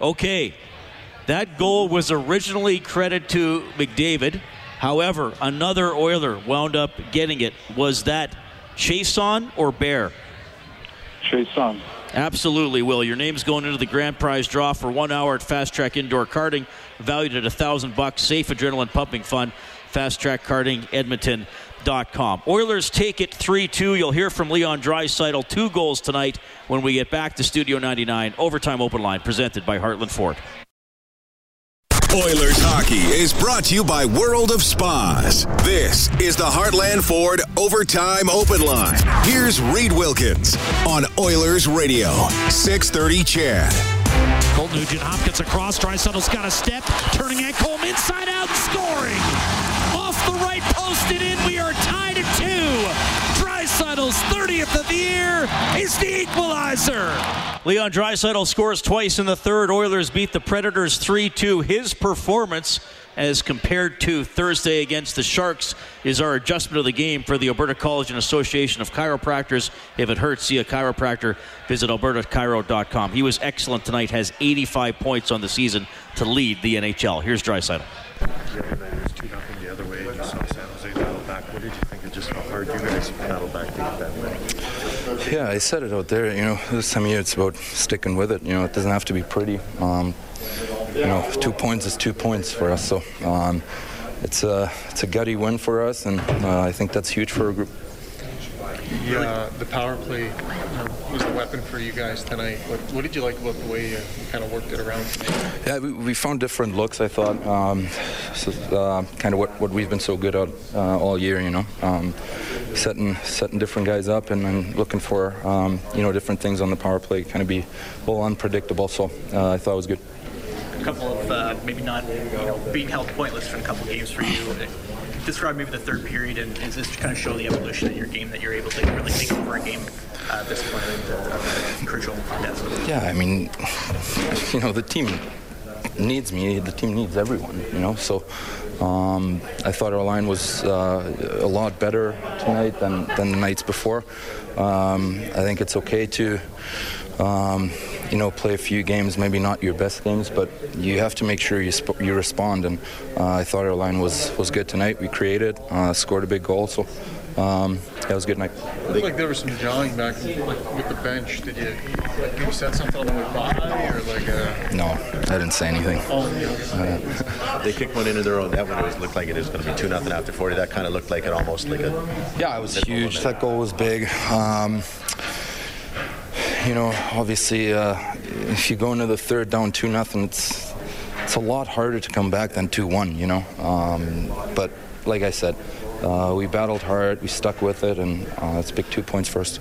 Okay, that goal was originally credited to McDavid. However, another Oiler wound up getting it. Was that Chiasson or Bear? Chiasson. Absolutely, Will. Your name's going into the grand prize draw for one hour at Fast Track Indoor Karting, valued at a thousand bucks. Safe adrenaline pumping fun. Fast Track Karting, Edmonton.com. Oilers take it 3 2. You'll hear from Leon Draisaitl. Two goals tonight when we get back to Studio 99. Overtime Open Line, presented by Heartland Ford. Oilers hockey is brought to you by World of Spas. This is the Heartland Ford Overtime Open Line. Here's Reed Wilkins on Oilers Radio, 630 CHED. Cole Nugent Hopkins across. Draisaitl's got a step. Turning at Cole inside out scoring. Off the right post and in. We two. Draisaitl's 30th of the year is the equalizer. Leon Draisaitl scores twice in the third. Oilers beat the Predators 3-2. His performance as compared to Thursday against the Sharks is our adjustment of the game for the Alberta College and Association of Chiropractors. If it hurts, see a chiropractor. Visit albertachiro.com. He was excellent tonight, has 85 points on the season to lead the NHL. Here's Draisaitl. The other night, it was 2 nothing the other way, and you saw San Jose battle back. What did you think of just how hard you guys battled back to get that win? Yeah, I said it out there. You know, this time of year it's about sticking with it. You know, it doesn't have to be pretty. Um, you know, two points is two points for us. So um, it's a it's a gutty win for us, and uh, I think that's huge for a group. Yeah, the power play was a weapon for you guys tonight. What, what did you like about the way you kind of worked it around? Yeah, we, we found different looks. I thought, um, so, uh, kind of what, what we've been so good at uh, all year. You know, um, setting setting different guys up and then looking for um, you know different things on the power play. Kind of be a little unpredictable. So uh, I thought it was good. A couple of uh, maybe not you know, being held pointless for a couple games for you. Describe maybe the third period and is this kind of show the evolution in your game that you're able to really take over a game uh, at this point of uh, crucial contest? Yeah, I mean, you know, the team needs me. The team needs everyone. You know, so um, I thought our line was uh, a lot better tonight than than the nights before. Um, I think it's okay to. Um, you know, play a few games, maybe not your best games, but you have to make sure you sp- you respond. And uh, I thought our line was was good tonight. We created, uh, scored a big goal, so um, yeah, it was a good night. It looked like there was some jawing back like, with the bench. Did you like, maybe said something on the way by or like? Uh, No, I didn't say anything. oh, yeah. they kicked one into their own That one it was looked like it was going to be two nothing after 40. That kind of looked like it almost like a yeah, it was huge. That goal was big. Um, you know, obviously, uh, if you go into the third down two nothing, it's it's a lot harder to come back than two one. You know, um, but like I said, uh, we battled hard, we stuck with it, and uh, it's big two points us.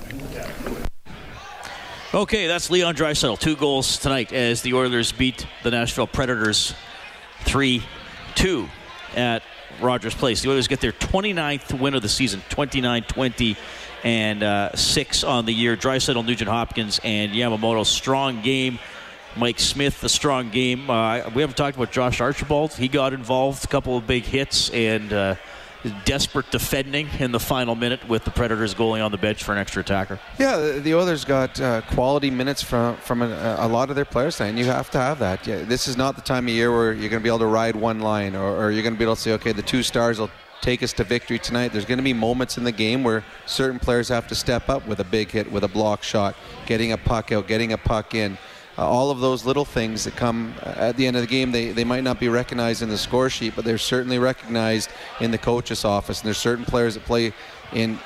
Okay, that's Leon Draisaitl. Two goals tonight as the Oilers beat the Nashville Predators 3 2 at Rogers Place. The Oilers get their 29th win of the season, 29 20 and uh, 6 on the year. Draisaitl, Nugent Hopkins, and Yamamoto. Strong game. Mike Smith, a strong game. Uh, we haven't talked about Josh Archibald. He got involved, a couple of big hits, and uh, desperate defending in the final minute with the Predators goalie on the bench for an extra attacker. Yeah, the, Oilers got uh, quality minutes from from a, a lot of their players, and you have to have that. Yeah, this is not the time of year where you're going to be able to ride one line, or, or you're going to be able to say, okay, the two stars will take us to victory tonight. There's going to be moments in the game where certain players have to step up with a big hit, with a block shot, getting a puck out, getting a puck in. Uh, all of those little things that come at the end of the game, they, they might not be recognized in the score sheet, but they're certainly recognized in the coach's office. And there's certain players that play in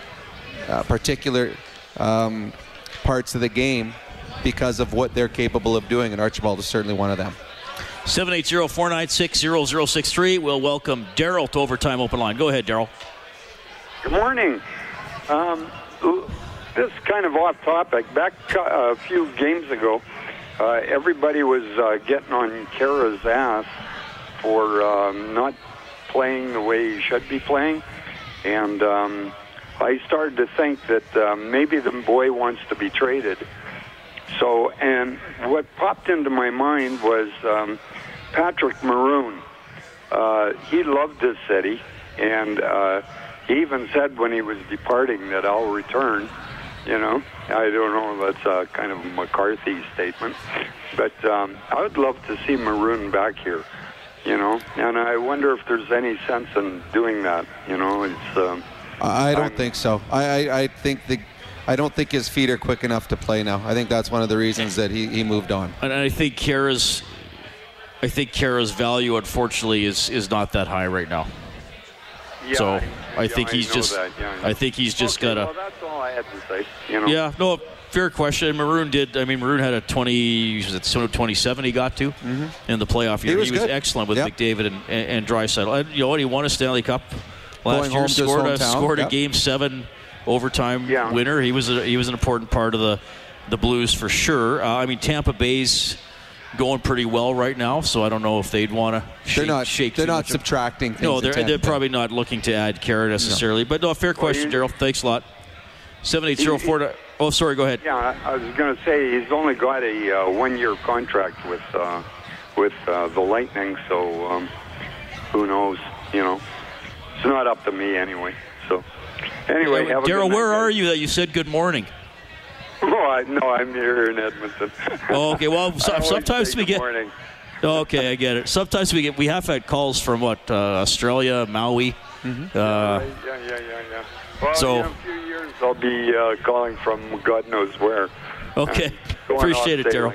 uh, particular um, parts of the game because of what they're capable of doing, and Archibald is certainly one of them. 780-496-0063. We'll welcome Daryl to Overtime Open Line. Go ahead, Daryl. Good morning. Um, this is kind of off topic. Back uh, a few games ago, uh, everybody was uh, getting on Kara's ass for um, not playing the way he should be playing, and um, I started to think that um, maybe the boy wants to be traded. So, and what popped into my mind was um, Patrick Maroon. Uh, he loved this city, and uh, he even said when he was departing that I'll return. You know, I don't know. That's a kind of a McCarthy statement, but um, I would love to see Maroon back here. You know, and I wonder if there's any sense in doing that. You know, it's. Um, I don't think so. I, I, I think the. I don't think his feet are quick enough to play now. I think that's one of the reasons that he, he moved on. And I think Kara's, I think Kara's value, unfortunately, is is not that high right now. Yeah, so I- I, yeah, think I he's just, that, yeah, I think he's just okay, got Well, to. that's all I had to say. You know. Yeah, no, fair question. Maroon did. I mean, Maroon had a 20, was it 27 he got to in the playoff year. He year. was excellent with Yeah. McDavid and, and, and Draisaitl. And you know what? He won a Stanley Cup last Going year. home Scored a scored yeah. a game seven overtime winner. He was a, he was an important part of the the Blues for sure. Uh, I mean, Tampa Bay's going pretty well right now, so I don't know if they'd want to shake, They're not. shake they're not subtracting. Things no, they're, Tampa they're probably not looking to add Kara necessarily. But no, fair question, Daryl. Thanks a lot. Seven eight zero four. Oh, sorry. Go ahead. Yeah, I I was going to say he's only got a uh, one-year contract with uh, with uh, the Lightning, so um, who knows? You know, it's not up to me anyway. So anyway, have a good Daryl, night, where guys. are you that you said good morning? Oh, I, no, I'm here in Edmonton. Okay. Well, so, sometimes we get. morning. Okay, I get it. Sometimes we get we have had calls from what uh, Australia, Maui. Uh, yeah, yeah, yeah, yeah. Well, So- in a few years I'll be uh, calling from God knows where. Okay. Uh, Appreciate it, Daryl.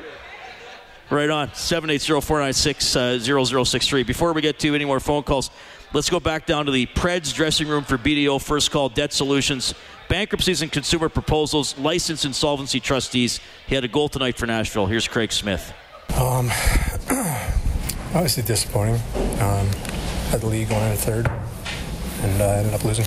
Right on. 780-496-0063. Before we get to any more phone calls, let's go back down to the Preds dressing room for BDO First Call Debt Solutions. Bankruptcies and consumer proposals, licensed insolvency trustees. He had a goal tonight for Nashville. Here's Craig Smith. Um, obviously disappointing. Um, had the lead going into third, and uh, ended up losing.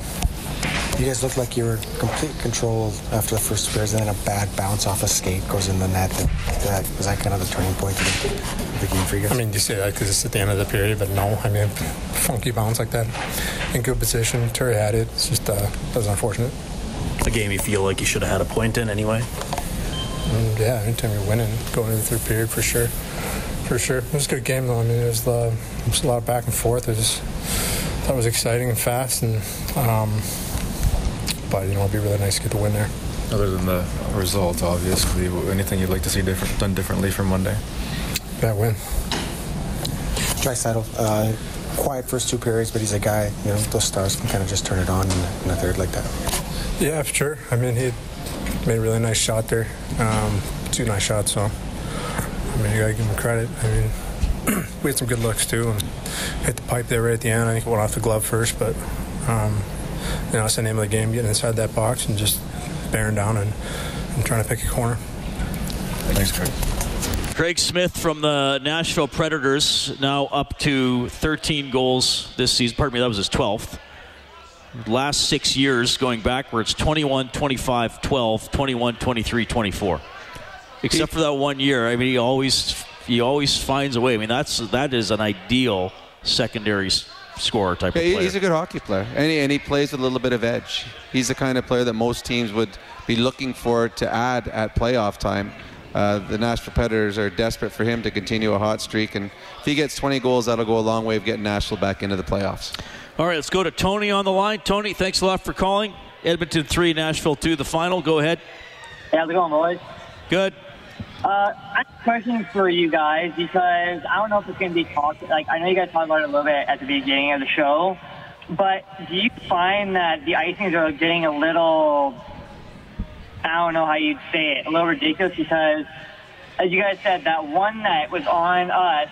You guys looked like you were complete control after the first period, and then a bad bounce off a skate goes in the net. That, was that kind of the turning point of the, the game for you guys? I mean, you say that because it's at the end of the period, but no. I mean, funky bounce like that, in good position. Terry had it. It's just uh, that was unfortunate. A game you feel like you should have had a point in anyway. And yeah, anytime you're winning, going into the third period for sure, for sure. It was a good game though. I mean, it was, uh, it was a lot of back and forth. It was that was exciting and fast, and um, but you know, it'd be really nice to get the win there. Other than the result, obviously, anything you'd like to see different, done differently from Monday? That win. Draisaitl, uh, quiet first two periods, but he's a guy. You know, those stars can kind of just turn it on in, in a third like that. Yeah, for sure. I mean, he made a really nice shot there. Um, two nice shots, so I mean, you gotta give him credit. I mean, we had some good looks too, and hit the pipe there right at the end. I think it went off the glove first, but um, you know, that's the name of the game: getting inside that box and just bearing down and, and trying to pick a corner. Thanks, Craig. Craig Smith from the Nashville Predators, now up to 13 goals this season. Pardon me, that was his 12th. Last six years going backwards 21, 25, 12, 21, 23, 24. Except for that one year. I mean, he always he always finds a way. I mean, that's that is an ideal secondary s- scorer type Yeah, of player. he's a good hockey player, and he, and he plays with a little bit of edge. He's the kind of player that most teams would be looking for to add at playoff time. Uh, the Nashville Predators are desperate for him to continue a hot streak, and if he gets 20 goals, that'll go a long way of getting Nashville back into the playoffs. All right, let's go to Tony on the line. Tony, thanks a lot for calling. Edmonton 3, Nashville 2, the final. Go ahead. Hey, how's it going, boys? Good. Uh, I have a question for you guys because I don't know if it's going to be talked. Like, I know you guys talked about it a little bit at the beginning of the show, but do you find that the icings are getting a little, I don't know how you'd say it, a little ridiculous because, as you guys said, that one that was on us,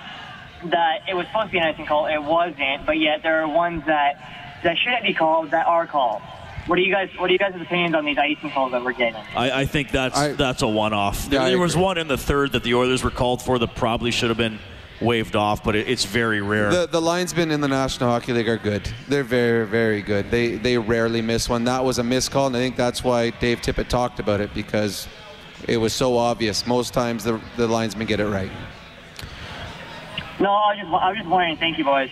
that it was supposed to be an icing call, it wasn't, but yet there are ones that that shouldn't be called that are called. What do you guys? What are you guys' opinions on these icing calls that we're getting? I, I think that's that's a one-off. Yeah, I there was one in the third that the Oilers were called for that probably should have been waved off, but it, it's very rare. The the linesmen in the National Hockey League are good. They're very very good. They they rarely miss one. That was a missed call, and I think that's why Dave Tippett talked about it because it was so obvious. Most times the the linesmen get it right. No, I was just, I was just wondering. Thank you, boys.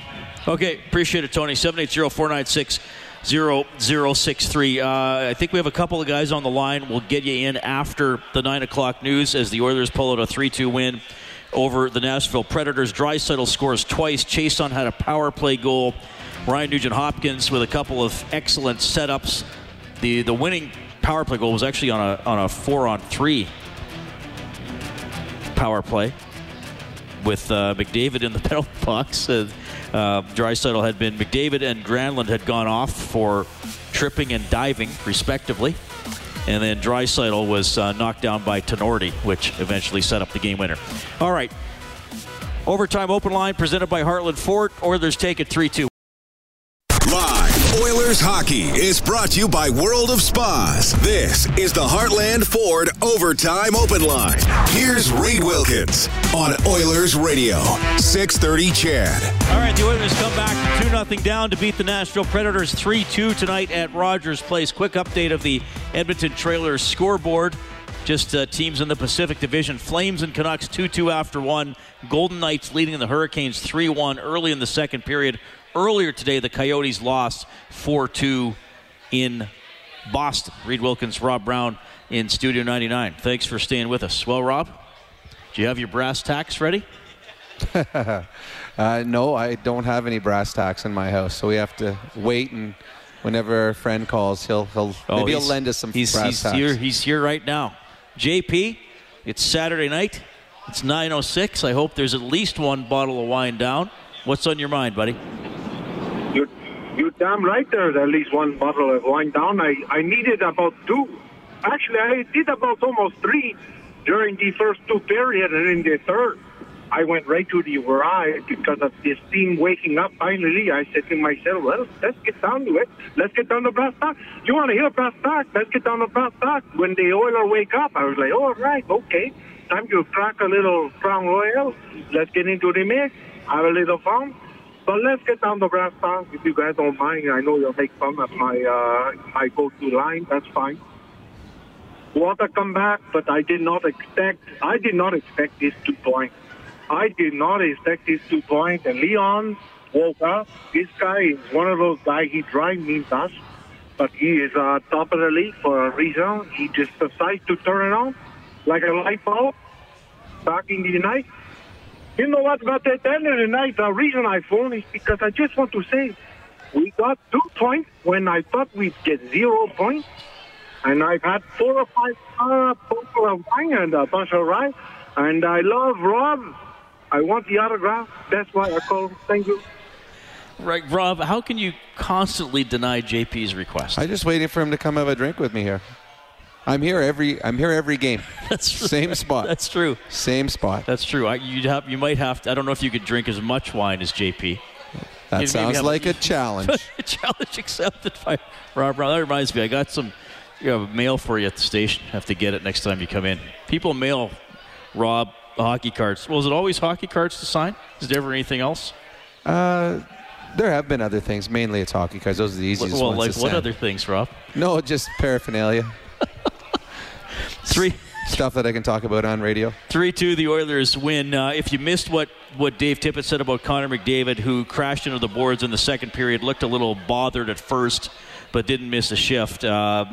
Okay, appreciate it, Tony. 780-496-0063. Uh, I think we have a couple of guys on the line. We'll get you in after the 9 o'clock news as the Oilers pull out a 3-2 win over the Nashville Predators. Draisaitl scores twice. Chiasson had a power play goal. Ryan Nugent Hopkins with a couple of excellent setups. The the winning power play goal was actually on a on a four on three power play with uh, McDavid in the penalty box. Uh, uh, Draisaitl had been McDavid and Granlund had gone off for tripping and diving, respectively. And then Draisaitl was uh, knocked down by Tinordi, which eventually set up the game winner. All right. Overtime open line presented by Heartland Ford. Oilers take it 3 2. Live Oilers hockey is brought to you by World of Spas. This is the Heartland Ford Overtime Open Line. Here's Reed Wilkins on Oilers Radio, 630 CHED. All right, the Oilers come back 2 0 down to beat the Nashville Predators 3 2 tonight at Rogers Place. Quick update of the Edmonton Trailers scoreboard. Just uh, teams in the Pacific Division. Flames and Canucks 2 2 after 1. Golden Knights leading the Hurricanes 3 1 early in the second period. Earlier today, the Coyotes lost 4 2 in Boston. Reed Wilkins, Rob Brown in Studio 99. Thanks for staying with us. Well, Rob, do you have your brass tacks ready? uh, no, I don't have any brass tacks in my house, so we have to wait and whenever a friend calls, he'll he'll Oh, maybe he'll lend us some he's, brass he's tacks. Here, he's here right now. JP, it's Saturday night. It's 9.06. I hope there's at least one bottle of wine down. What's on your mind, buddy? Damn right there's at least one bottle of wine down. I, I needed about two. Actually, I did about almost three during the first two periods, and in the third, I went right to the garage because of this team waking up. Finally, I said to myself, well, let's get down to it. Let's get down to brass tack. You want to hear brass tack? Let's get down to brass tack. When the Oilers wake up, I was like, all right, okay. Time to crack a little Crown Royal. Let's get into the mix. Have a little fun. But let's get down to brass tacks if you guys don't mind. I know you'll make fun of my uh, my go-to line. That's fine. Water come back, but I did not expect. I did not expect this two point. I did not expect this two point. And Leon woke up. This guy is one of those guys. He drives me nuts, but he is uh, top of the league for a reason. He just decides to turn it on like a light bulb back in the night. You know what? But at the end of the night, the reason I phone is because I just want to say we got two points when I thought we'd get zero points. And I've had four or five uh, bottle of wine and a bunch of rice. And I love Rob. I want the autograph. That's why I called. Thank you. Right, Rob, how can you constantly deny JP's request? I'm just waiting for him to come have a drink with me here. I'm here every I'm here every game. That's true. Same spot. That's true. Same spot. That's true. I, you'd have, you might have to, I don't know if you could drink as much wine as JP. That Maybe sounds like a challenge. A challenge accepted by Rob Brown. That reminds me, I got some you know, mail for you at the station. Have to get it next time you come in. People mail Rob hockey cards. Well, is it always hockey cards to sign? Is there ever anything else? Uh, there have been other things. Mainly it's hockey cards. Those are the easiest well, ones like to what other things, Rob? No, just paraphernalia. Three stuff that I can talk about on radio. 3 2, the Oilers win. Uh, if you missed what, what Dave Tippett said about Connor McDavid, who crashed into the boards in the second period, looked a little bothered at first, but didn't miss a shift. Uh,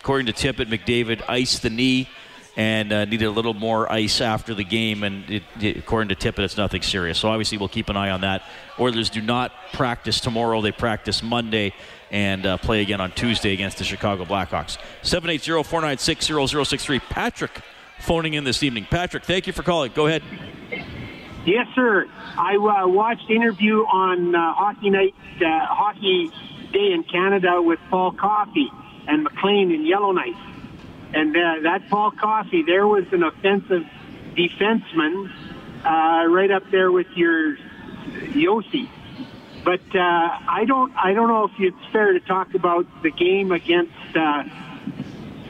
according to Tippett, McDavid iced the knee and uh, needed a little more ice after the game. And it, it- according to Tippett, it's nothing serious. So obviously, we'll keep an eye on that. Oilers do not practice tomorrow, they practice Monday. And uh, play again on Tuesday against the Chicago Blackhawks. 780 496 0063. Patrick phoning in this evening. Patrick, thank you for calling. Go ahead. Yes, sir. I uh, watched interview on uh, Hockey Night, uh, Hockey Day in Canada with Paul Coffey and MacLean in Yellowknife. And uh, that Paul Coffey, there was an offensive defenseman uh, right up there with your Josi. But uh, I don't, I don't know if it's fair to talk about the game against uh,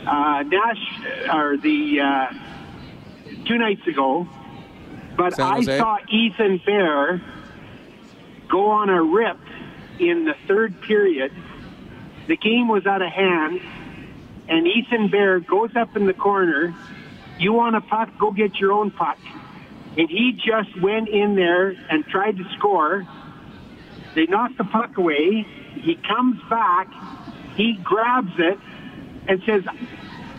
uh, Nash or the uh, two nights ago But I saw Ethan Bear go on a rip in the third period. The game was out of hand, and Ethan Bear goes up in the corner. You want a puck? Go get your own puck. And he just went in there and tried to score. They knock the puck away. He comes back. He grabs it and says,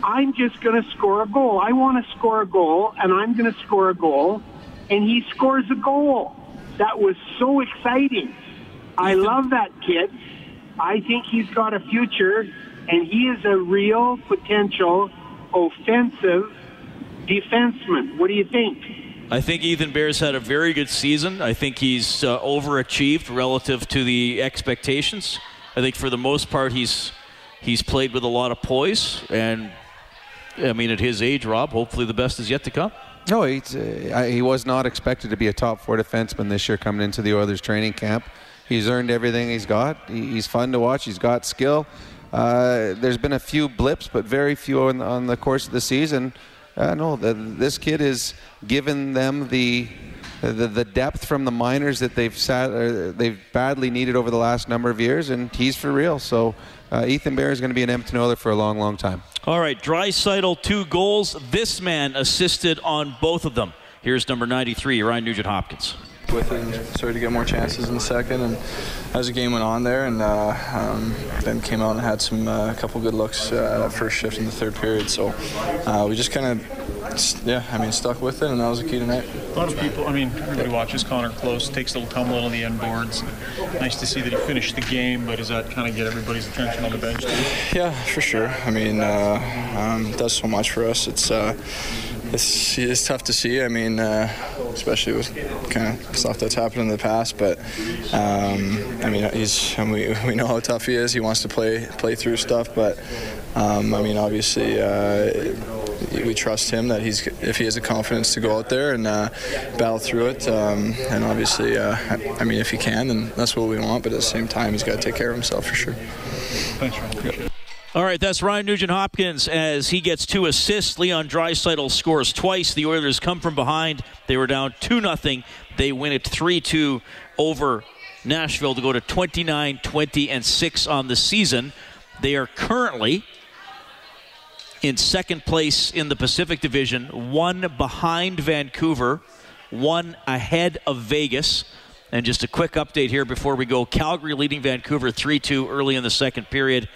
I'm just going to score a goal. I want to score a goal, and I'm going to score a goal. And he scores a goal. That was so exciting. I love that kid. I think he's got a future, and he is a real potential offensive defenseman. What do you think? I think Ethan Bear's had a very good season. I think he's uh, overachieved relative to the expectations. I think for the most part he's he's played with a lot of poise, and I mean at his age, Rob, hopefully the best is yet to come. No, he's, uh, he was not expected to be a top four defenseman this year coming into the Oilers training camp. He's earned everything he's got. He- He's fun to watch. He's got skill. Uh, there's been a few blips, but very few on, on the course of the season. Uh, no, the, this kid has given them the, the the depth from the minors that they've sat, uh, they've badly needed over the last number of years, and he's for real. So uh, Ethan Bear is going to be an Edmonton Oiler for a long, long time. All right, Draisaitl two goals. This man assisted on both of them. Here's number 93, Ryan Nugent Hopkins. With it and started to get more chances in the second. And as the game went on there, and uh, um, then came out and had some uh, a couple good looks uh, that first shift in the third period. So uh, we just kind of, yeah, I mean, stuck with it, and that was the key tonight. A lot of people, I mean, everybody watches Connor close, takes a little tumble on the end boards. Nice to see that he finished the game, but does that kind of get everybody's attention on the bench? Too? Yeah, for sure. I mean, uh, um, it does so much for us. It's uh, it's, it's tough to see. I mean, uh, especially with kind of stuff that's happened in the past. But um, I mean, he's and we we know how tough he is. He wants to play play through stuff, but um, I mean, obviously. Uh, we trust him that he's if he has the confidence to go out there and uh, battle through it. Um, and obviously, uh, I mean, if he can, then that's what we want. But at the same time, he's got to take care of himself for sure. Thanks. All right, that's Ryan Nugent Hopkins as he gets two assists. Leon Draisaitl scores twice. The Oilers come from behind. They were down 2 0. They win it 3 2 over Nashville to go to 29 20 and 6 on the season. They are currently in second place in the Pacific Division, one behind Vancouver, one ahead of Vegas. And just a quick update here before we go Calgary leading Vancouver 3 2 early in the second period.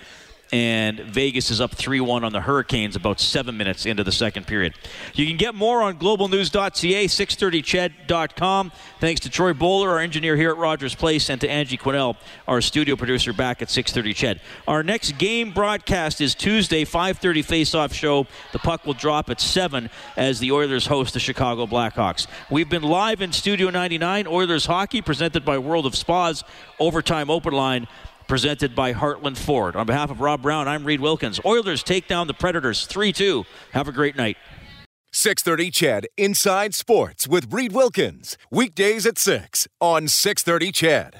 And Vegas is up 3 1 on the Hurricanes about seven minutes into the second period. You can get more on globalnews.ca, 630ched.com. Thanks to Troy Bowler, our engineer here at Rogers Place, and to Angie Quinnell, our studio producer back at 630 CHED. Our next game broadcast is Tuesday, 5:30 face-off show. The puck will drop at 7 as the Oilers host the Chicago Blackhawks. We've been live in Studio 99, Oilers Hockey, presented by World of Spas, Overtime Open Line presented by Heartland Ford. On behalf of Rob Brown, I'm Reed Wilkins. Oilers take down the Predators 3 2. Have a great night. 630 CHED Inside Sports with Reed Wilkins. Weekdays at 6 on 630 CHED.